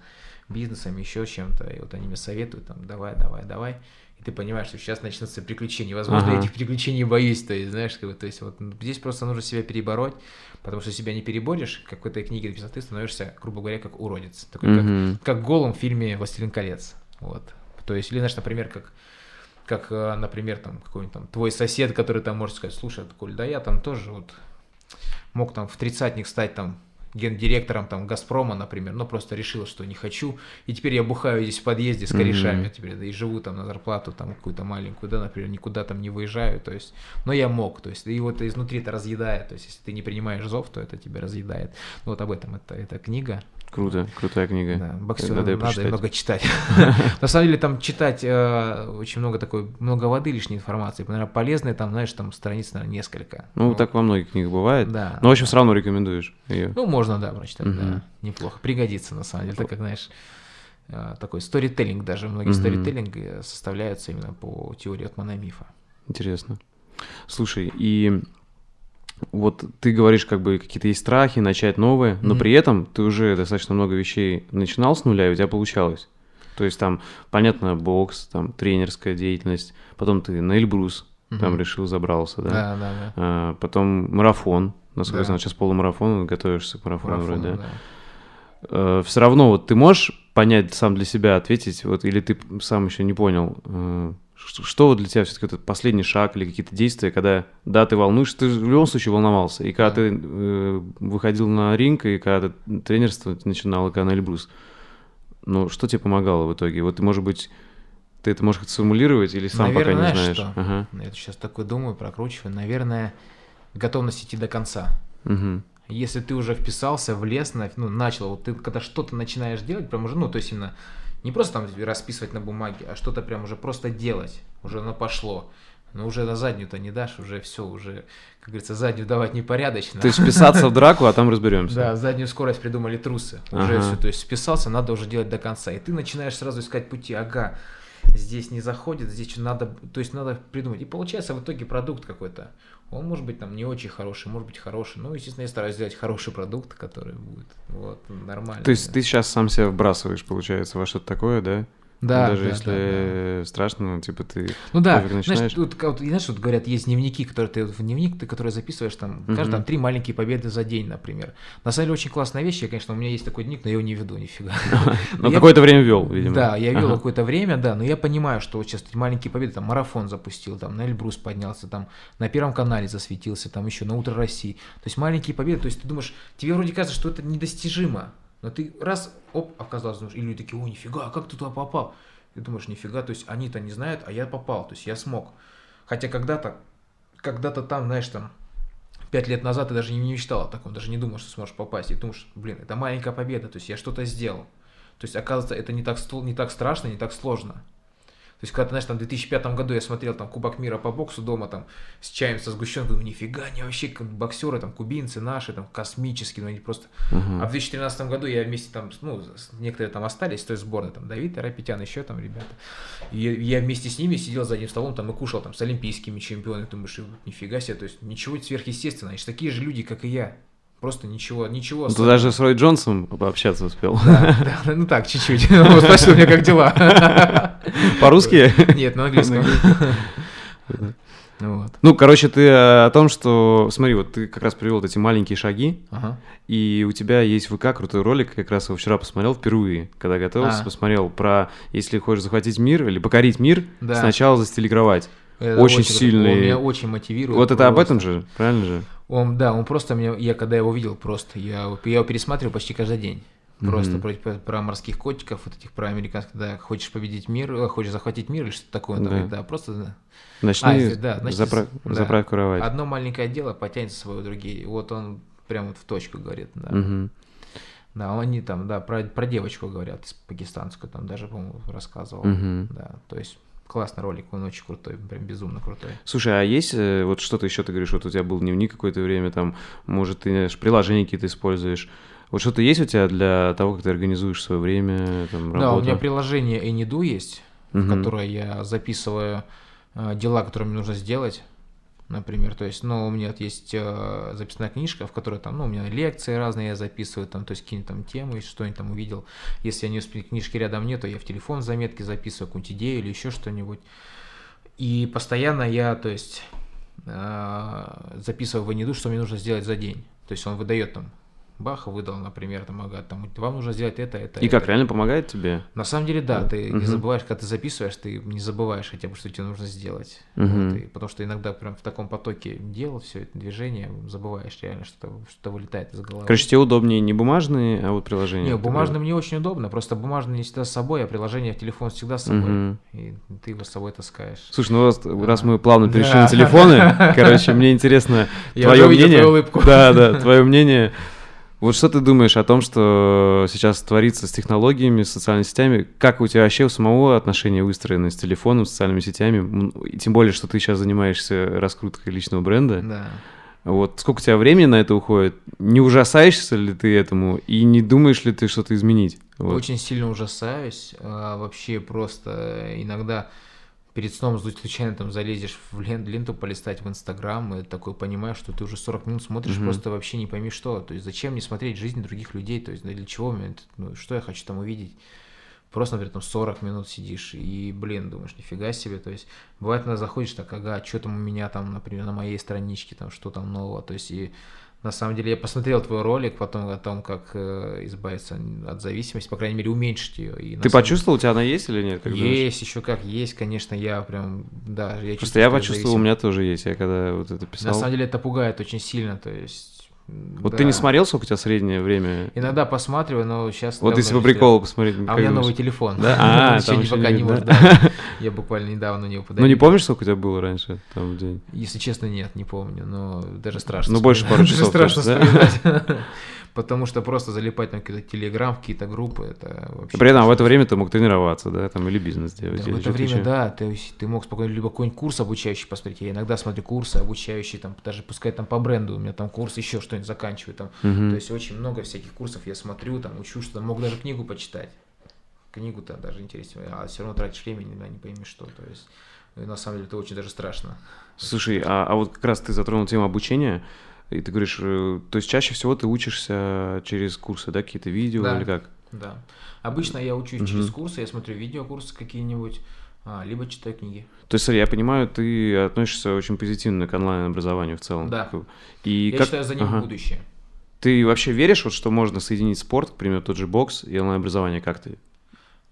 бизнесом, еще чем-то, и вот они мне советуют, там, давай, давай, давай, и ты понимаешь, что сейчас начнутся приключения. Возможно, я Ага. этих приключений боюсь, то есть, знаешь, как бы, то есть, вот здесь просто нужно себя перебороть, потому что себя не переборешь, как в этой книге написано, ты становишься, грубо говоря, как уродец, такой, как Мгм. как голым в фильме «Властелин колец». Вот. То есть, или, знаешь, например, как, как, э, например, там, какой-нибудь там твой сосед, который там может сказать, слушай, Коль, да я там тоже вот мог там в тридцатник стать там гендиректором там Газпрома, например, но просто решил, что не хочу, и теперь я бухаю здесь в подъезде с корешами, теперь, да, и живу там на зарплату там какую-то маленькую, да, например, никуда там не выезжаю, то есть, но я мог, то есть, и вот изнутри это разъедает, то есть, если ты не принимаешь зов, то это тебя разъедает. Ну, вот об этом это, эта книга, Круто, крутая книга. да, боксеру Надо надо, её почитать. много читать. На самом деле там читать э, очень много такой, много воды, лишней информации. Наверное, полезной там, знаешь, там страниц, наверное, несколько. Ну, так во многих книгах бывает. Да. Но, в общем, все равно рекомендуешь ее. Ну, можно, да, прочитать, да. Неплохо. Пригодится, на самом деле. Так как, знаешь, э, такой сторителлинг даже. Многие сторителлинги составляются именно по теории от мономифа. Интересно. Слушай, и вот ты говоришь, как бы какие-то есть страхи, начать новое, но Мгм. при этом ты уже достаточно много вещей начинал с нуля, и у тебя получалось. То есть там, понятно, бокс, там тренерская деятельность, потом ты на Эльбрус там Мгм. решил, забрался, да? Да, да, да. А, потом марафон, насколько я Да. знаю, сейчас полумарафон, готовишься к марафону Марафон, вроде, да? да. все равно вот ты можешь понять сам для себя, ответить, вот, или ты сам еще не понял, э, что, для тебя все-таки этот последний шаг или какие-то действия, когда, да, ты волнуешься, ты в любом случае волновался, и когда Да. ты э, выходил на ринг, и когда ты тренерство начинал, и когда на Эльбрус, ну, что тебе помогало в итоге? Вот, может быть, Ты это можешь сформулировать или сам Наверное, пока не знаешь знаешь? что? Ага. Я сейчас такой думаю, прокручиваю. Наверное, готовность идти до конца. Мгм. Если ты уже вписался, влез, ну, начал, вот ты когда что-то начинаешь делать, прям уже, ну, то есть именно не просто там расписывать на бумаге, а что-то прям уже просто делать, уже оно пошло. Но уже на заднюю-то не дашь, уже все, уже, как говорится, заднюю давать непорядочно. То есть вписаться в драку, а там разберемся. Да, заднюю скорость придумали трусы. Уже все, то есть вписался, надо уже делать до конца. И ты начинаешь сразу искать пути. Ага, здесь не заходит, здесь что надо, то есть надо придумать. И получается в итоге продукт какой-то. Он может быть там не очень хороший, может быть хороший. Ну, естественно, я стараюсь сделать хороший продукт, который будет вот нормально. То есть ты сейчас сам себя вбрасываешь, получается, во что-то такое, да? Да, Даже да, если да, страшно, ну, типа ты Ну да, знаешь, тут, вот, знаешь, вот говорят, есть дневники, которые ты в дневник, ты который записываешь там, каждый там три маленькие победы за день, например. На самом деле очень классная вещь, я, конечно, у меня есть такой дневник, но я его не веду нифига. Но какое-то время вел, видимо. Да, я вел какое-то время, да, но я понимаю, что вот сейчас маленькие победы, там марафон запустил, там на Эльбрус поднялся, там на Первом канале засветился, там еще на Утро России. То есть маленькие победы, то есть ты думаешь, тебе вроде кажется, что это недостижимо, но ты раз, оп, оказалось, и люди такие, о, нифига, а как ты туда попал? Ты думаешь, нифига, то есть они-то не знают, а я попал, то есть я смог. Хотя когда-то, когда-то там, знаешь, там, пять лет назад ты даже не мечтал о таком, даже не думал, что сможешь попасть. И думаешь, блин, это маленькая победа, то есть я что-то сделал. То есть, оказывается, это не так, не так страшно, не так сложно. То есть, когда, знаешь, там в 2005 году я смотрел там Кубок мира по боксу дома, там, с чаем, со сгущенкой, думаю, нифига, они вообще как боксеры, там, кубинцы наши, там, космические, ну, они просто... Мгм. А в 2013 году я вместе там, ну, некоторые там остались с той сборной, там, Давид Арапетян, еще там ребята. И я, вместе с ними сидел за одним столом там и кушал там с олимпийскими чемпионами, думаешь, нифига себе, то есть ничего сверхъестественного, они же такие же люди, как и я. Просто ничего, ничего. Ты даже с Рой Джонсом пообщаться успел. Да, да, ну так, чуть-чуть. Он спросил меня, как дела. По-русски? Нет, на английском. Ну Вот. Ну, короче, ты э, о том, что... Смотри, вот ты как раз привел вот эти маленькие шаги, Ага. и у тебя есть в ВК крутой ролик, как раз его вчера посмотрел впервые, когда готовился, А. посмотрел про, если хочешь захватить мир или покорить мир, Да. сначала застелегровать. Это Очень круто. сильный- Он меня очень мотивирует. Вот это об этом же, правильно же? Он, да, он просто меня, я когда его видел, просто, я, я его пересматриваю почти каждый день. Просто Мгм. про, про- морских котиков, вот этих про американских, да, хочешь победить мир, э, хочешь захватить мир или что-то такое, Да. да, просто да. Начни А, да, значит, запра- да. заправь кровать. одно маленькое дело потянет за собой другие. Вот он прям вот в точку говорит, да. Мгм. Да, они там, да, про, про девочку говорят, пакистанскую, там даже, по-моему, рассказывал. Мгм. Да, то есть классный ролик, он очень крутой, прям безумно крутой. Слушай, а есть э, вот что-то еще, ты говоришь, вот у тебя был дневник какое-то время, там, может, ты знаешь, приложения какие-то используешь. Вот что-то есть у тебя для того, как ты организуешь свое время, там, Да, у меня работу? приложение Anydo есть, в Мгм. которое я записываю э, дела, которые мне нужно сделать. Например, то есть, ну, у меня вот есть э, записная книжка, в которой там, ну, у меня лекции разные я записываю, там, то есть, какие-нибудь там темы, что-нибудь там увидел. Если я не успею, книжки рядом нет, то я в телефон заметки записываю, какую-нибудь идею или еще что-нибудь. И постоянно я, то есть, э, записываю в Anydo, что мне нужно сделать за день. То есть, он выдает там, бах, выдал, например, там, ага, там, вам нужно сделать это, это, И как, это. реально помогает тебе? На самом деле, да, Да. ты Мгм. не забываешь, когда ты записываешь, ты не забываешь хотя бы, что тебе нужно сделать. Мгм. Вот, и потому что иногда прям в таком потоке дел, все это движение, забываешь реально, что что вылетает из головы. Короче, тебе удобнее не бумажные, а вот приложения. не, Ты бумажным не очень удобно, просто бумажный не всегда с собой, а приложение в телефон всегда с собой. Мгм. И ты его с собой таскаешь. Слушай, ну раз, раз мы плавно перешли Да. на телефоны, короче, мне интересно твое мнение. Да, да, твое мнение. Вот что ты думаешь о том, что сейчас творится с технологиями, с социальными сетями? Как у тебя вообще у самого отношения выстроены с телефоном, с социальными сетями? И тем более, что ты сейчас занимаешься раскруткой личного бренда. Да. Вот сколько у тебя времени на это уходит? Не ужасаешься ли ты этому? И не думаешь ли ты что-то изменить? Вот. Очень сильно ужасаюсь. а, вообще просто иногда перед сном случайно там залезешь в лен- ленту полистать в Инстаграм и такой понимаешь, что ты уже 40 минут смотришь, Мгм. просто вообще не пойми что. То есть зачем мне смотреть жизнь других людей? То есть для чего мне? Ну, что я хочу там увидеть? Просто, например, там 40 минут сидишь и, блин, думаешь, нифига себе. То есть бывает, иногда заходишь так, ага, что там у меня там, например, на моей страничке, там, что там нового. То есть и на самом деле я посмотрел твой ролик потом о том, как э, избавиться от зависимости, по крайней мере, уменьшить ее. И Ты почувствовал, у тебя она есть или нет? как думаешь? Есть, еще как есть, конечно, я прям, да, я Просто я почувствовал, у меня тоже есть. Я когда вот это писал. На самом деле это пугает очень сильно, то есть Вот Да. ты не смотрел, сколько у тебя среднее время? Иногда посматриваю, но сейчас... Вот если по приколу посмотреть. А у меня новый телефон. Да? А, там еще пока не может. Я буквально недавно не Ну не помнишь, сколько у тебя было раньше там в день? Если честно, нет, не помню, но даже страшно. Ну, больше пару часов страшно вспоминать. Потому что просто залипать на какие-то телеграм, какие-то группы, это вообще... При этом в это время ты мог тренироваться, да, там, или бизнес делать. Да, в это время, еще. да, ты, ты мог спокойно либо какой-нибудь курс обучающий посмотреть. Я иногда смотрю курсы обучающие, там, даже пускай там по бренду, у меня там курс еще что-нибудь заканчиваю. Там. Мгм. То есть очень много всяких курсов я смотрю, там, учу что-то, мог даже книгу почитать. Книгу-то даже интереснее, а все равно тратишь время, не пойми что. То есть, э, на самом деле, это очень даже страшно. Слушай, а, а вот как раз ты затронул тему обучения, и ты говоришь, э, то есть чаще всего ты учишься через курсы, да, какие-то видео Да. или как? Да. Обычно я учусь Мгм. через курсы, я смотрю видеокурсы какие-нибудь, а, либо читаю книги. То есть, смотри, я понимаю, ты относишься очень позитивно к онлайн-образованию в целом. Да. И я как... считаю, за ним Ага. будущее. Ты вообще веришь, вот, что можно соединить спорт, к примеру, тот же бокс и онлайн-образование, как ты?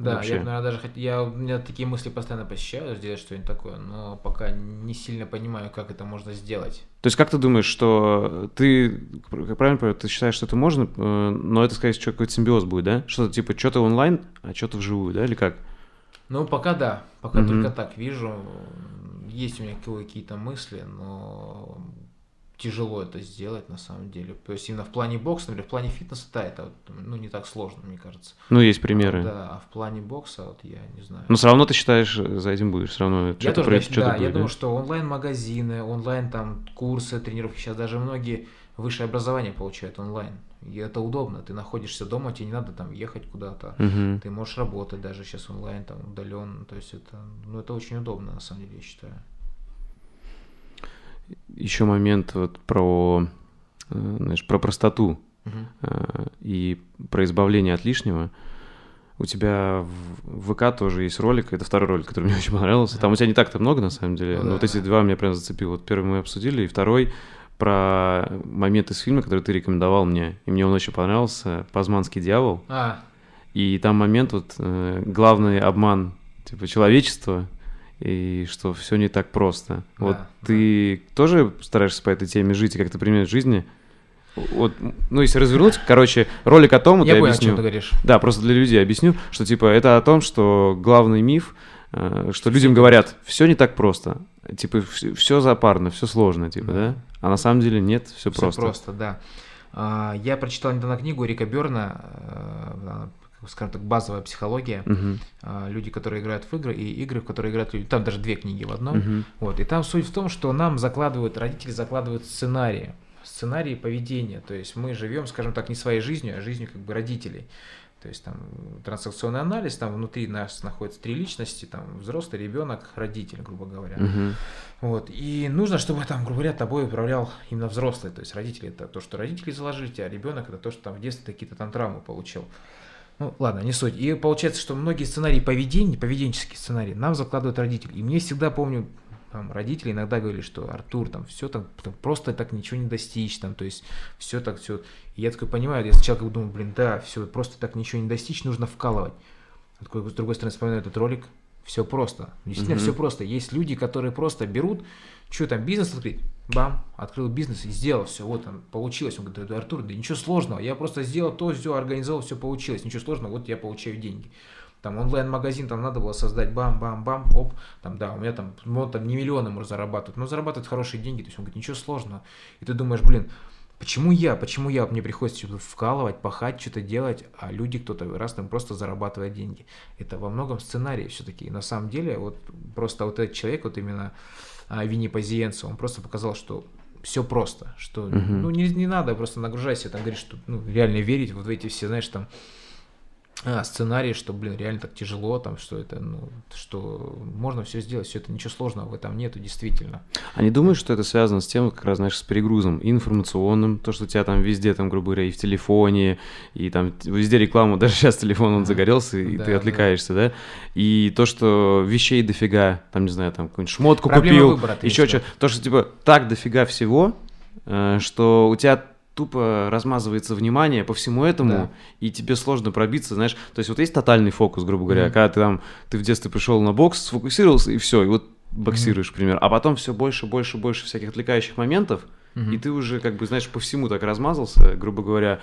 Да, Вообще. я, наверное, даже хот- я, у меня такие мысли постоянно посещают, сделать что-нибудь такое, но пока не сильно понимаю, как это можно сделать. То есть, как ты думаешь, что ты, как правильно понимаю, ты считаешь, что это можно, э, но это, скорее всего, какой-то симбиоз будет, да? Что-то типа, что-то онлайн, а что-то вживую, да, или как? Ну, пока да, пока Мгм. только так вижу. Есть у меня какие-то мысли, но тяжело это сделать на самом деле. То есть именно в плане бокса, например, в плане фитнеса, да, это ну, не так сложно, мне кажется. Ну, есть примеры. Да, а в плане бокса, вот я не знаю. Но все равно ты считаешь, э, за этим будешь, все равно Я что-то тоже, проис- значит, что-то да, я будет, думаю, что онлайн-магазины, онлайн там курсы, тренировки, сейчас даже многие высшее образование получают онлайн. И это удобно, ты находишься дома, тебе не надо там ехать куда-то. Мгм. Ты можешь работать даже сейчас онлайн, там удаленно, то есть это, ну, это очень удобно, на самом деле, я считаю. Еще момент вот про, э, знаешь, про простоту э, и про избавление от лишнего. У тебя в ВК тоже есть ролик, это второй ролик, который мне очень понравился. Там у тебя не так-то много, на самом деле, Ну но да, вот эти да. два меня прям зацепил. Вот первый мы обсудили, и второй про момент из фильма, который ты рекомендовал мне, и мне он очень понравился, «Пазманский дьявол». А, И там момент, вот э, главный обман типа человечества, и что все не так просто. Да, вот да. ты тоже стараешься по этой теме жить, и как-то применять в жизни? Вот, ну, если развернуть, короче, ролик о том, вот я я, понял, о объясню. чем ты говоришь. Да, просто для людей объясню, что типа это о том, что главный миф, э, что людям говорят, все не так просто. Типа, все запарно, все сложно, типа, Да. да? А на самом деле нет, все Всё просто. просто, да. А, я прочитал недавно книгу Рика Берна, э, скажем так, базовая психология. А, Люди, которые играют в игры, и игры, в которые играют люди. Там даже две книги в одном. мгм. Вот, и там суть в том, что нам закладывают, родители закладывают сценарии, сценарии поведения. То есть мы живем, скажем так, не своей жизнью, а жизнью как бы родителей. То есть там транзакционный анализ, там внутри нас находятся три личности, там взрослый, ребенок, родитель, грубо говоря. Мгм. Вот. И нужно, чтобы там, грубо говоря, тобой управлял именно взрослый. То есть родители это то, что родители заложили, а ребенок это то, что там в детстве какие-то там травмы получил. Ну, ладно, не суть. И получается, что многие сценарии поведения, поведенческие сценарии, нам закладывают родители. И мне всегда помню, там, родители иногда говорили, что Артур, там, все так, там, просто так ничего не достичь, там, то есть, все так, все. И я такой понимаю, я сначала как бы думал, блин, да, все, просто так ничего не достичь, нужно вкалывать. А такой, с другой стороны, вспоминаю этот ролик, все просто. Действительно, Мгм. все просто. Есть люди, которые просто берут, что там, бизнес открыть, бам, открыл бизнес и сделал все, вот там, получилось. Он говорит, да, Артур, да ничего сложного, я просто сделал то, все, организовал, все получилось, ничего сложного, вот я получаю деньги. Там онлайн-магазин, там надо было создать, бам-бам-бам, оп, там, да, у меня там, ну, он там не миллионы может зарабатывать, но зарабатывает хорошие деньги, то есть он говорит, ничего сложного. И ты думаешь, блин, Почему я? Почему я? Мне приходится что-то вкалывать, пахать, что-то делать, а люди, кто-то раз там просто зарабатывает деньги. Это во многом сценарий все-таки. На самом деле, вот просто вот этот человек, вот именно а, Винни Пазиенцо, он просто показал, что все просто, что Мгм. ну не, не надо просто нагружайся, там говорить, что ну, реально верить вот в эти все, знаешь, там а, сценарии, что, блин, реально так тяжело, там, что это, ну, что можно все сделать, все это ничего сложного в этом нету, действительно. А не думаешь, что это связано с тем, как раз, знаешь, с перегрузом информационным, то, что у тебя там везде, там, грубо говоря, и в телефоне, и там везде реклама, даже сейчас телефон, он загорелся, и Да, ты да. отвлекаешься, да? И то, что вещей дофига, там, не знаю, там, какую-нибудь шмотку Проблема купил, выбора, еще имеешь в что виду? то, что, типа, так дофига всего, э, что у тебя тупо размазывается внимание по всему этому, Да. и тебе сложно пробиться, знаешь, то есть вот есть тотальный фокус, грубо говоря, Мгм. когда ты там, ты в детстве пришел на бокс, сфокусировался, и все, и вот боксируешь, к примеру, а потом все больше, больше, больше всяких отвлекающих моментов, и ты уже, как бы, знаешь, по всему так размазался, грубо говоря,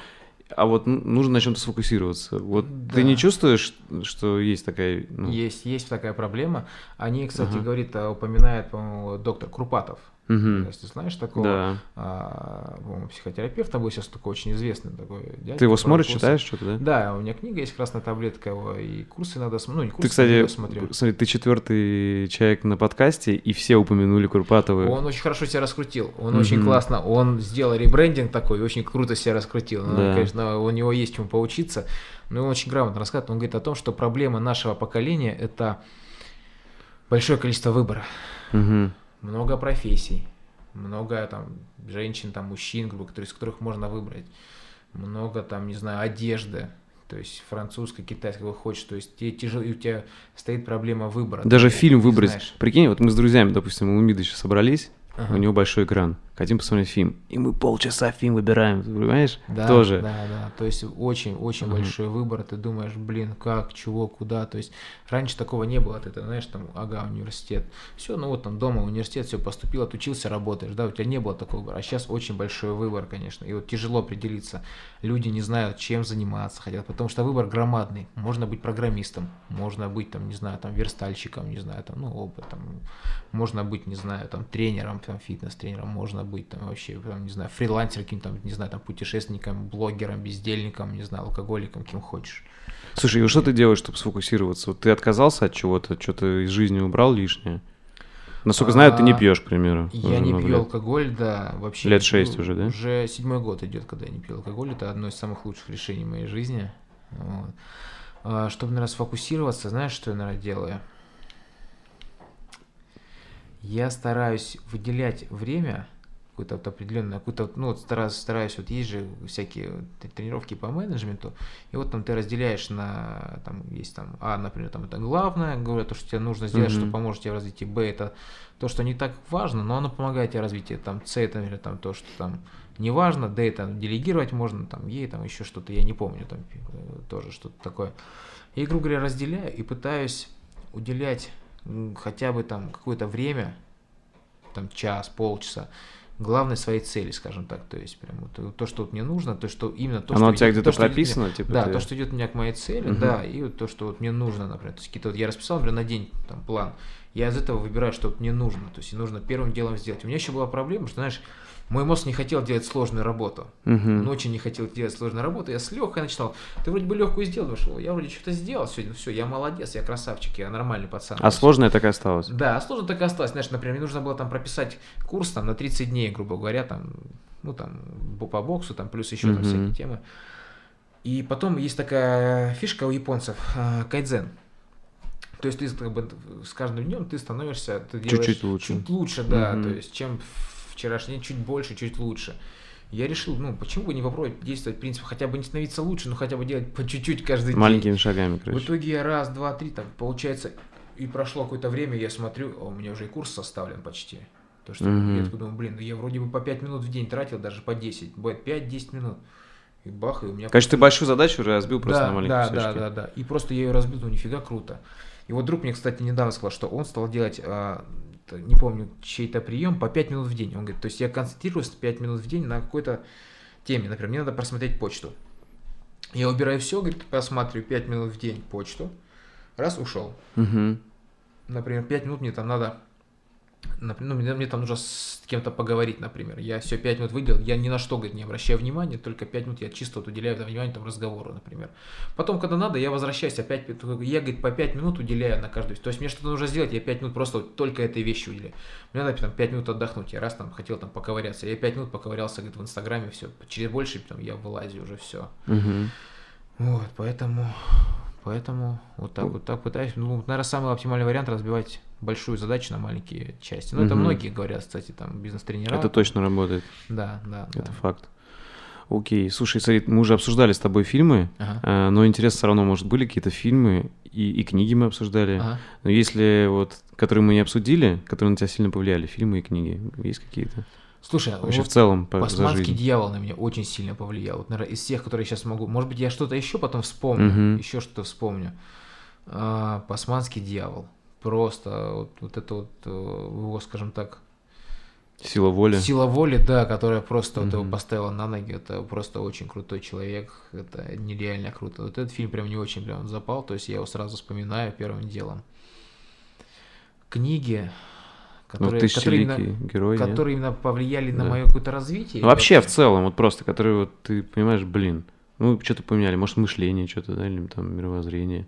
а вот нужно на чем-то сфокусироваться. Вот да. ты не чувствуешь, что есть такая... Ну... Есть, есть такая проблема. Они, кстати, ага. говорит, а, упоминает, по-моему, доктор Крупатов. Угу. Если знаешь такого да. а, психотерапевта, был сейчас такой очень известный такой дядя. Ты его смотришь, курсы. читаешь что-то, да? Да, у меня книга есть «Красная таблетка», его, и курсы надо смотреть. Ну, не курсы, ты, кстати, смотрю. смотри, ты четвертый человек на подкасте, и все упомянули Курпатова. Он очень хорошо себя раскрутил, он угу. очень классно, он сделал ребрендинг такой, очень круто себя раскрутил. Ну, да. конечно, у него есть чему поучиться, но он очень грамотно рассказывает. Он говорит о том, что проблема нашего поколения – это большое количество выбора. Угу много профессий, много там женщин, там мужчин, грубо говоря, из которых можно выбрать, много там, не знаю, одежды, то есть французская, китайская, хочешь, то есть тебе тяжело, и у тебя стоит проблема выбора. Даже фильм выбрать. Знаешь. Прикинь, вот мы с друзьями, допустим, у Миды сейчас собрались, ага. у него большой экран, хотим посмотреть фильм, и мы полчаса фильм выбираем, понимаешь? Да, Тоже. Да, да, то есть очень-очень ага. большой выбор, ты думаешь, блин, как, чего, куда, то есть раньше такого не было, ты, ты знаешь, там, ага, университет, все, ну вот там дома университет, все, поступил, отучился, работаешь, да, у тебя не было такого выбора, а сейчас очень большой выбор, конечно, и вот тяжело определиться, люди не знают, чем заниматься хотят, потому что выбор громадный, можно быть программистом, можно быть, там, не знаю, там, верстальщиком, не знаю, там, ну, опытом, можно быть, не знаю, там, тренером, там, фитнес-тренером, можно быть там вообще, там, не знаю, фрилансер каким-то, не знаю, там, путешественником, блогером, бездельником, не знаю, алкоголиком, кем хочешь. Слушай, и что ты делаешь, чтобы сфокусироваться? Вот ты отказался от чего-то, что-то из жизни убрал лишнее? Насколько знаю, ты не а, пьешь, к примеру. Я не пью лет. алкоголь, да, вообще. Лет шесть уже, да? Уже седьмой год идет, когда я не пью алкоголь. Это одно из самых лучших решений моей жизни. Вот. А, чтобы, наверное, сфокусироваться, знаешь, что я, наверное, делаю? Я стараюсь выделять время какую-то вот определенную, какую-то, ну вот стараюсь, стараюсь, вот есть же всякие тренировки по менеджменту, и вот там ты разделяешь на, там есть там, А, например, там это главное, говорят, то, что тебе нужно сделать, mm-hmm. что поможет тебе в развитии, Б, это то, что не так важно, но оно помогает тебе развитии, там, С, это, например, там то, что там не важно, Д, это делегировать можно, там, Е, там еще что-то, я не помню, там тоже что-то такое. Я, грубо говоря, разделяю и пытаюсь уделять хотя бы там какое-то время, там час, полчаса, главной своей цели, скажем так. То есть прям вот, то, что вот мне нужно, то, что именно то, Оно что у тебя где-то прописано, идет, типа. Да, ты... то, что идет у меня к моей цели, угу. да, и вот то, что вот мне нужно, например. То есть какие-то вот я расписал, например, на день там план. Я из этого выбираю, что вот мне нужно. То есть и нужно первым делом сделать. У меня еще была проблема, что, знаешь, мой мозг не хотел делать сложную работу. Угу. Он очень не хотел делать сложную работу. Я с легкой начинал. Ты вроде бы легкую сделал, вышел. Я вроде что-то сделал сегодня. Все, я молодец, я красавчик, я нормальный пацан. А сложная так и осталась? Да, а сложная так и осталась. Знаешь, например, мне нужно было там прописать курс там на 30 дней, грубо говоря, там, ну там по боксу, там плюс еще угу. там всякие темы. И потом есть такая фишка у японцев, э, кайдзен. То есть ты как бы с каждым днем ты становишься, ты чуть-чуть лучше. Чуть лучше, да. Угу. То есть чем вчерашний день чуть больше, чуть лучше. Я решил, ну, почему бы не попробовать действовать, в принципе, хотя бы не становиться лучше, но хотя бы делать по чуть-чуть каждый день. Маленькими шагами, короче. В итоге я раз, два, три, там, получается, и прошло какое-то время, я смотрю, а у меня уже и курс составлен почти. То, что угу. я такой думаю, блин, ну я вроде бы по 5 минут в день тратил, даже по 10, бывает 5-10 минут. И бах, и у меня... Конечно, ты большую задачу уже разбил просто да, на маленькие да, кусочки. Да, да, да. И просто я ее разбил, ну нифига круто. И вот друг мне, кстати, недавно сказал, что он стал делать а, не помню, чей-то прием по 5 минут в день. Он говорит, то есть я концентрируюсь 5 минут в день на какой-то теме. Например, мне надо просмотреть почту. Я убираю все, говорит, просматриваю 5 минут в день почту. Раз, ушел. Угу. Например, 5 минут мне там надо Например, ну, мне, мне там нужно с кем-то поговорить, например. Я все 5 минут выделил, я ни на что, говорит, не обращаю внимания, только 5 минут я чисто вот уделяю внимание там разговору, например. Потом, когда надо, я возвращаюсь опять, я, говорит, по 5 минут уделяю на каждую. То есть мне что-то нужно сделать, я 5 минут просто вот только этой вещи уделяю. Мне надо там 5 минут отдохнуть, я раз там хотел там поковыряться, я 5 минут поковырялся, говорит, в Инстаграме, все, через больше там я в Азии уже все. Угу. Вот, поэтому Поэтому вот так вот так пытаюсь. Ну, наверное, самый оптимальный вариант разбивать большую задачу на маленькие части. Ну, угу. это многие говорят, кстати, там бизнес-тренера. Это точно работает. Да, да. Это да. факт. Окей, слушай, Сарит, мы уже обсуждали с тобой фильмы, ага. э, но интересно все равно, может, были какие-то фильмы и, и книги мы обсуждали. Ага. Но если вот, которые мы не обсудили, которые на тебя сильно повлияли, фильмы и книги, есть какие-то? Слушай, вообще вот в целом по Пасманский дьявол на меня очень сильно повлиял. Вот, наверное, из всех, которые я сейчас могу. Может быть, я что-то еще потом вспомню, угу. еще что-то вспомню. А, Пасманский дьявол. Просто вот, вот это вот э, его, скажем так, Сила воли. Сила воли, да, которая просто вот его поставила на ноги. Это просто очень крутой человек. Это нереально круто. Вот этот фильм прям не очень прям запал. То есть я его сразу вспоминаю первым делом. Книги, Ну, которые, которые, именно, герой, нет? которые именно повлияли на Да. мое какое-то развитие. Ну, вообще, в целом, вот просто, которые вот ты понимаешь, блин, ну, что-то поменяли, может, мышление что-то, да, или там мировоззрение.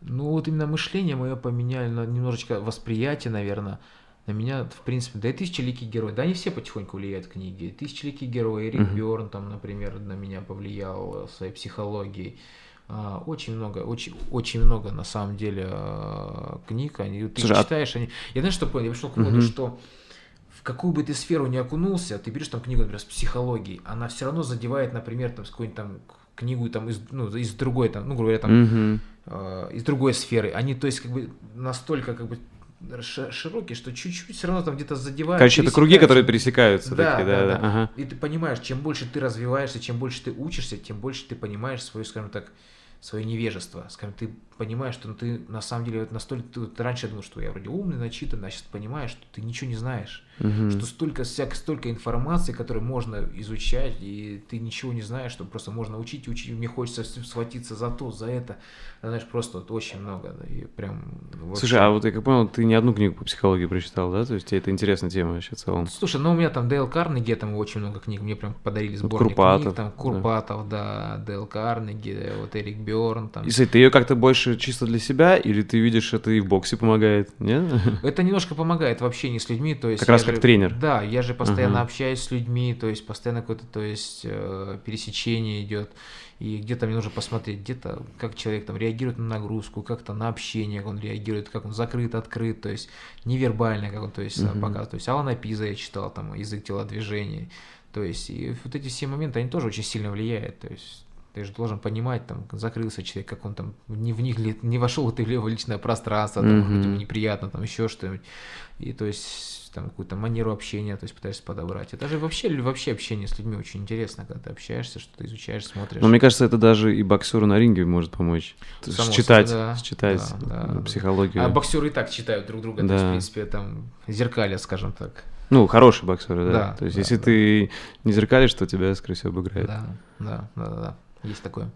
Ну, вот именно мышление мое поменяли, на немножечко восприятие, наверное. На меня, в принципе, да и тысячеликий герой. Да, они все потихоньку влияют книги. Тысячеликий герой, Эрик Мгм. Бёрн, там, например, на меня повлиял своей психологией. А, Очень много, очень, очень много на самом деле а, книг. Они, ты Слушай, а- читаешь, они. Я знаешь, что понял? Я пришел к выводу, Мгм. что в какую бы ты сферу не окунулся, ты берешь там книгу, например, с психологией, она все равно задевает, например, там, с какой-нибудь там книгу там из, ну, из другой, там, ну, грубо говоря, там, Мгм. э, из другой сферы. Они, то есть, как бы настолько как бы ши- широкие, что чуть-чуть все равно там где-то задевают. Короче, это круги, которые пересекаются Да, такие, да, да, да. ага. И ты понимаешь, чем больше ты развиваешься, чем больше ты учишься, тем больше ты понимаешь свое, скажем так, свое невежество. Скажем, ты понимаешь, что ты на самом деле вот настолько... Ты, раньше думал, что я вроде умный, начитанный, а сейчас понимаешь, что ты ничего не знаешь. Мгм. Что столько, всяк, столько информации, которую можно изучать, и ты ничего не знаешь, что просто можно учить и учить. Мне хочется схватиться за то, за это. Знаешь, просто вот очень много. да, и прям вообще- Слушай, а вот я как понял, ты не одну книгу по психологии прочитал, да? То есть тебе это интересная тема вообще в целом. Слушай, ну у меня там Дейл Карнеги, там очень много книг, мне прям подарили Вот сборник Курпатов, книг, там да. Курпатов, да, Дейл Карнеги, вот Эрик Бёрн, там. И, смотри, ты ее как-то больше чисто для себя, или ты видишь, это и в боксе помогает, нет? Это немножко помогает в общении с людьми, то есть... Как раз как тренер. Да, я же постоянно Ага. общаюсь с людьми, то есть постоянно какое-то, то есть э, пересечение идет, и где-то мне нужно посмотреть, где-то как человек там реагирует на нагрузку, как-то на общение, как он реагирует, как он закрыт, открыт, то есть невербально, как он, то есть Мгм. показывает. То есть Алана Пиза я читал, там язык телодвижений, то есть и вот эти все моменты, они тоже очень сильно влияют, то есть ты же должен понимать, там, закрылся человек, как он там не в них не вошел ты в его личное пространство, там, быть, ему неприятно, там еще что-нибудь. И то есть там какую-то манеру общения, то есть пытаешься подобрать. Это же вообще, вообще общение с людьми очень интересно, когда ты общаешься, что ты изучаешь, смотришь. Но мне кажется, это даже и боксеру на ринге может помочь. Есть Само считать, собой, да, считать да, да. психологию. А боксеры и так читают друг друга, то есть, в Да. принципе, там зеркали, скажем так. Ну, хорошие боксеры, да. Да, То есть, да, если да. ты не зеркалишь, то тебя, скорее всего, обыграют. Да, да, да, да, да. Есть такое.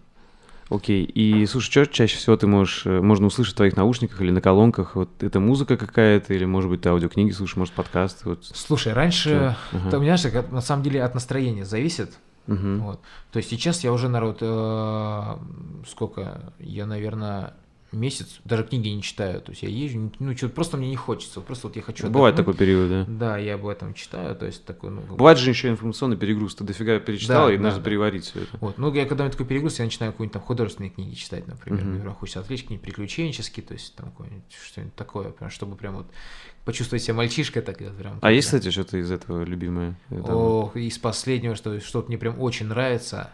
Окей. И слушай, что чаще всего ты можешь, э, можно услышать в твоих наушниках или на колонках? Вот это музыка какая-то, или, может быть, ты аудиокниги слушаешь, может, подкасты? Вот. Слушай, раньше? Ага. это, знаешь, как, на самом деле от настроения зависит. Мгм. Вот. То есть сейчас я уже, народ, э, сколько, я, наверное, месяц даже книги не читаю. То есть я езжу, ну, что просто мне не хочется. Просто вот я хочу Бывает отдохнуть. такой период, да? Да, я об этом читаю, то есть такой, ну... Бывает же еще информационный перегруз, ты дофига перечитал, Да, и да, нужно да. переварить все это. Вот, ну, я когда у меня такой перегруз, я начинаю какие-нибудь там художественные книги читать, например. Мне прям хочется отвлечь какие-нибудь приключенческие, то есть там какое-нибудь что-нибудь такое, чтобы прям вот почувствовать себя мальчишкой, так прям. А есть, кстати, что-то из этого любимое? Там? Ох, из последнего, что, что мне прям очень нравится,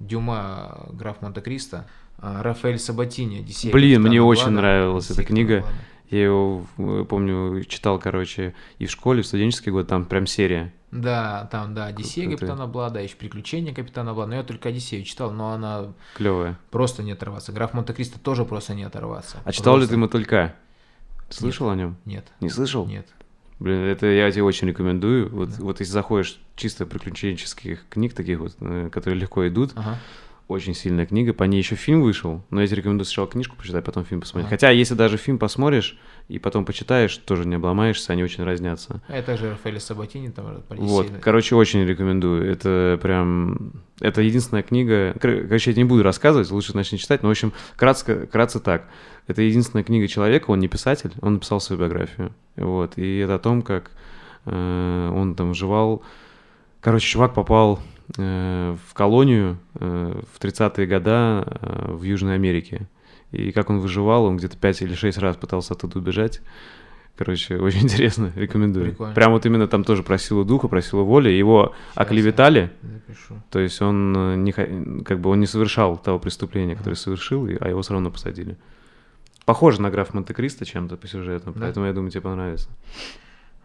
Дюма, граф Монте-Кристо, Рафаэль Сабатини, Одиссея. Блин, мне очень Блада. нравилась эта книга. Я его, э, помню, читал, короче, и в школе, в студенческий год, там прям серия. Да, там, да, Одиссея Круто. капитана Блада, еще приключения капитана Блада. Но я только Одиссею читал, но она Клевая. просто не оторваться. Граф Монте-Кристо тоже просто не оторваться. А читал ли Просто ты «Мотылька»? Слышал о нем? Нет, Не слышал? нет. Блин, это я тебе очень рекомендую. Вот, вот если заходишь чисто приключенческих книг, таких вот, э, которые легко идут, Ага. Очень сильная книга. По ней еще фильм вышел, но я тебе рекомендую сначала книжку почитать, потом фильм посмотреть. Ага. Хотя, если даже фильм посмотришь и потом почитаешь, тоже не обломаешься, они очень разнятся. А это же Рафаэль Сабатини, там про Одиссею. Вот, короче, очень рекомендую. Это прям... Это единственная книга... Кор- Короче, я не буду рассказывать, лучше начни читать. Но, в общем, кратко, кратко так. Это единственная книга человека, он не писатель, он написал свою биографию. Вот, и это о том, как э, он там жевал... Короче, чувак попал э, в колонию э, в 30-е годы э, в Южной Америке. И как он выживал, он где-то 5 или 6 раз пытался оттуда убежать. Короче, очень интересно, рекомендую. Прикольно. Прям вот именно там тоже про силу духа, про силу воли. Его Щас оклеветали, Запишу. то есть он э, не, как бы он не совершал того преступления, которое совершил, а его все равно посадили. Похоже на граф Монте-Кристо чем-то по сюжету, Да? поэтому я думаю, тебе понравится.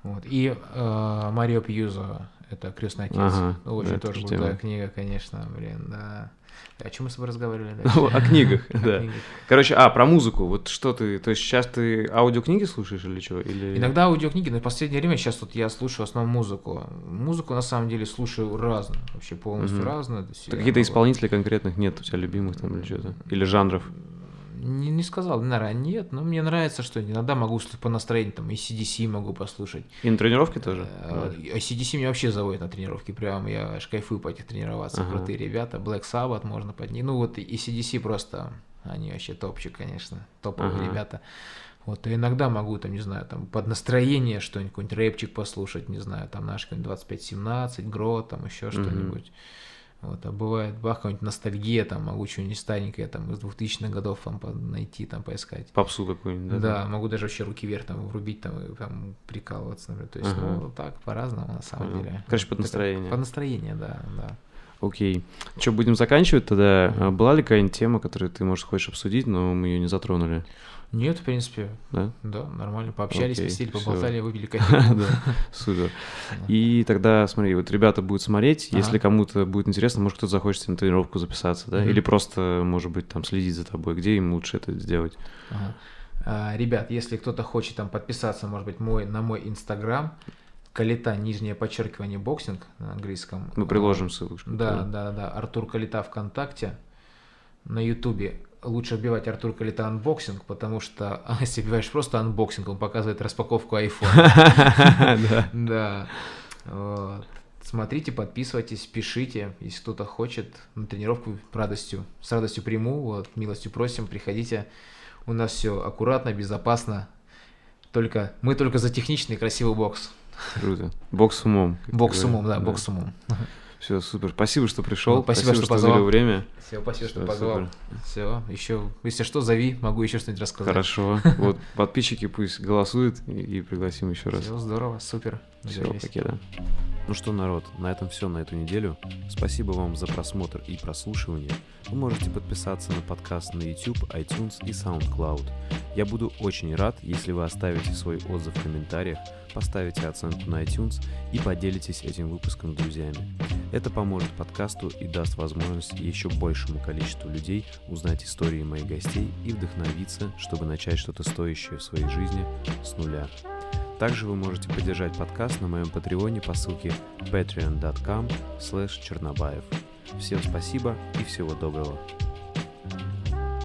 Вот. И э, Марио Пьюзо, это крестный отец. Ага, Очень да, тоже крутая книга, конечно, блин, да. О чем мы с тобой разговаривали? О книгах, да. Короче, а, про музыку. Вот что ты, то есть сейчас ты аудиокниги слушаешь или что? Или... Иногда аудиокниги, но в последнее время сейчас вот я слушаю в основном музыку. Музыку на самом деле слушаю разную, вообще полностью разную. Какие-то исполнителей конкретных нет у тебя любимых там или что-то? Или жанров? Не, не сказал, наверное, нет, но мне нравится, что иногда могу по настроению, там, и CDC могу послушать. И на тренировке тоже? А CDC меня вообще заводит на тренировки, прям я аж кайфую по этих тренироваться, ага. крутые ребята, Black Sabbath можно под них, ну вот и CDC просто, они вообще топчик, конечно, топовые ага. ребята. Вот, и иногда могу, там, не знаю, там, под настроение что-нибудь, какой-нибудь рэпчик послушать, не знаю, там, наш какой-нибудь 2517, Гро, там, еще что-нибудь. Вот, а бывает, бах, какая-нибудь ностальгия, там, могу что-нибудь старенькое, там, из 2000-х годов там, найти, там, поискать. Попсу какую-нибудь, да? Да, могу даже вообще руки вверх там врубить, там, и там прикалываться, например. То есть, ага. ну, так, по-разному, на самом Понял. деле. Короче, под настроение. Под настроение, да, да. Окей. Что, будем заканчивать тогда? Mm-hmm. Была ли какая-нибудь тема, которую ты, может, хочешь обсудить, но мы ее не затронули? Нет, в принципе. Да? Да, нормально. Пообщались, okay, посидели, поболтали, выпили кофе. Супер. И тогда, смотри, вот ребята будут смотреть, если кому-то будет интересно, может, кто-то захочет на тренировку записаться, да? Или просто, может быть, там следить за тобой. Где им лучше это сделать? А, ребят, если кто-то хочет там подписаться, может быть, мой, на мой инстаграм, Калита, нижнее подчеркивание, boxing на английском. Мы приложим ссылочку. Да, да, да. Артур Калита ВКонтакте. На Ютубе лучше вбивать Артур Калита анбоксинг, потому что если вбиваешь просто анбоксинг, он показывает распаковку iPhone. Да. Смотрите, подписывайтесь, пишите, если кто-то хочет на тренировку радостью, с радостью приму, вот, милостью просим, приходите. У нас все аккуратно, безопасно. Только мы только за техничный красивый бокс. Круто. Бокс с умом. Бокс с умом, да, бокс с умом. Все, супер. Спасибо, что пришел. Спасибо, спасибо, что, что позвал. время. Все, спасибо, Все, что позвал. Супер. Все, еще, если что, зови, могу еще что-нибудь рассказать. Хорошо. Вот подписчики пусть голосуют и, и пригласим еще раз. Все, здорово, супер. Все, покеда. Ну что, народ, на этом все на эту неделю. Спасибо вам за просмотр и прослушивание. Вы можете подписаться на подкаст на YouTube, iTunes и SoundCloud. Я буду очень рад, если вы оставите свой отзыв в комментариях, поставите оценку на iTunes и поделитесь этим выпуском с друзьями. Это поможет подкасту и даст возможность еще большему количеству людей узнать истории моих гостей и вдохновиться, чтобы начать что-то стоящее в своей жизни с нуля. Также вы можете поддержать подкаст на моем патреоне по ссылке patreon.com чернобаев. Всем спасибо и всего доброго.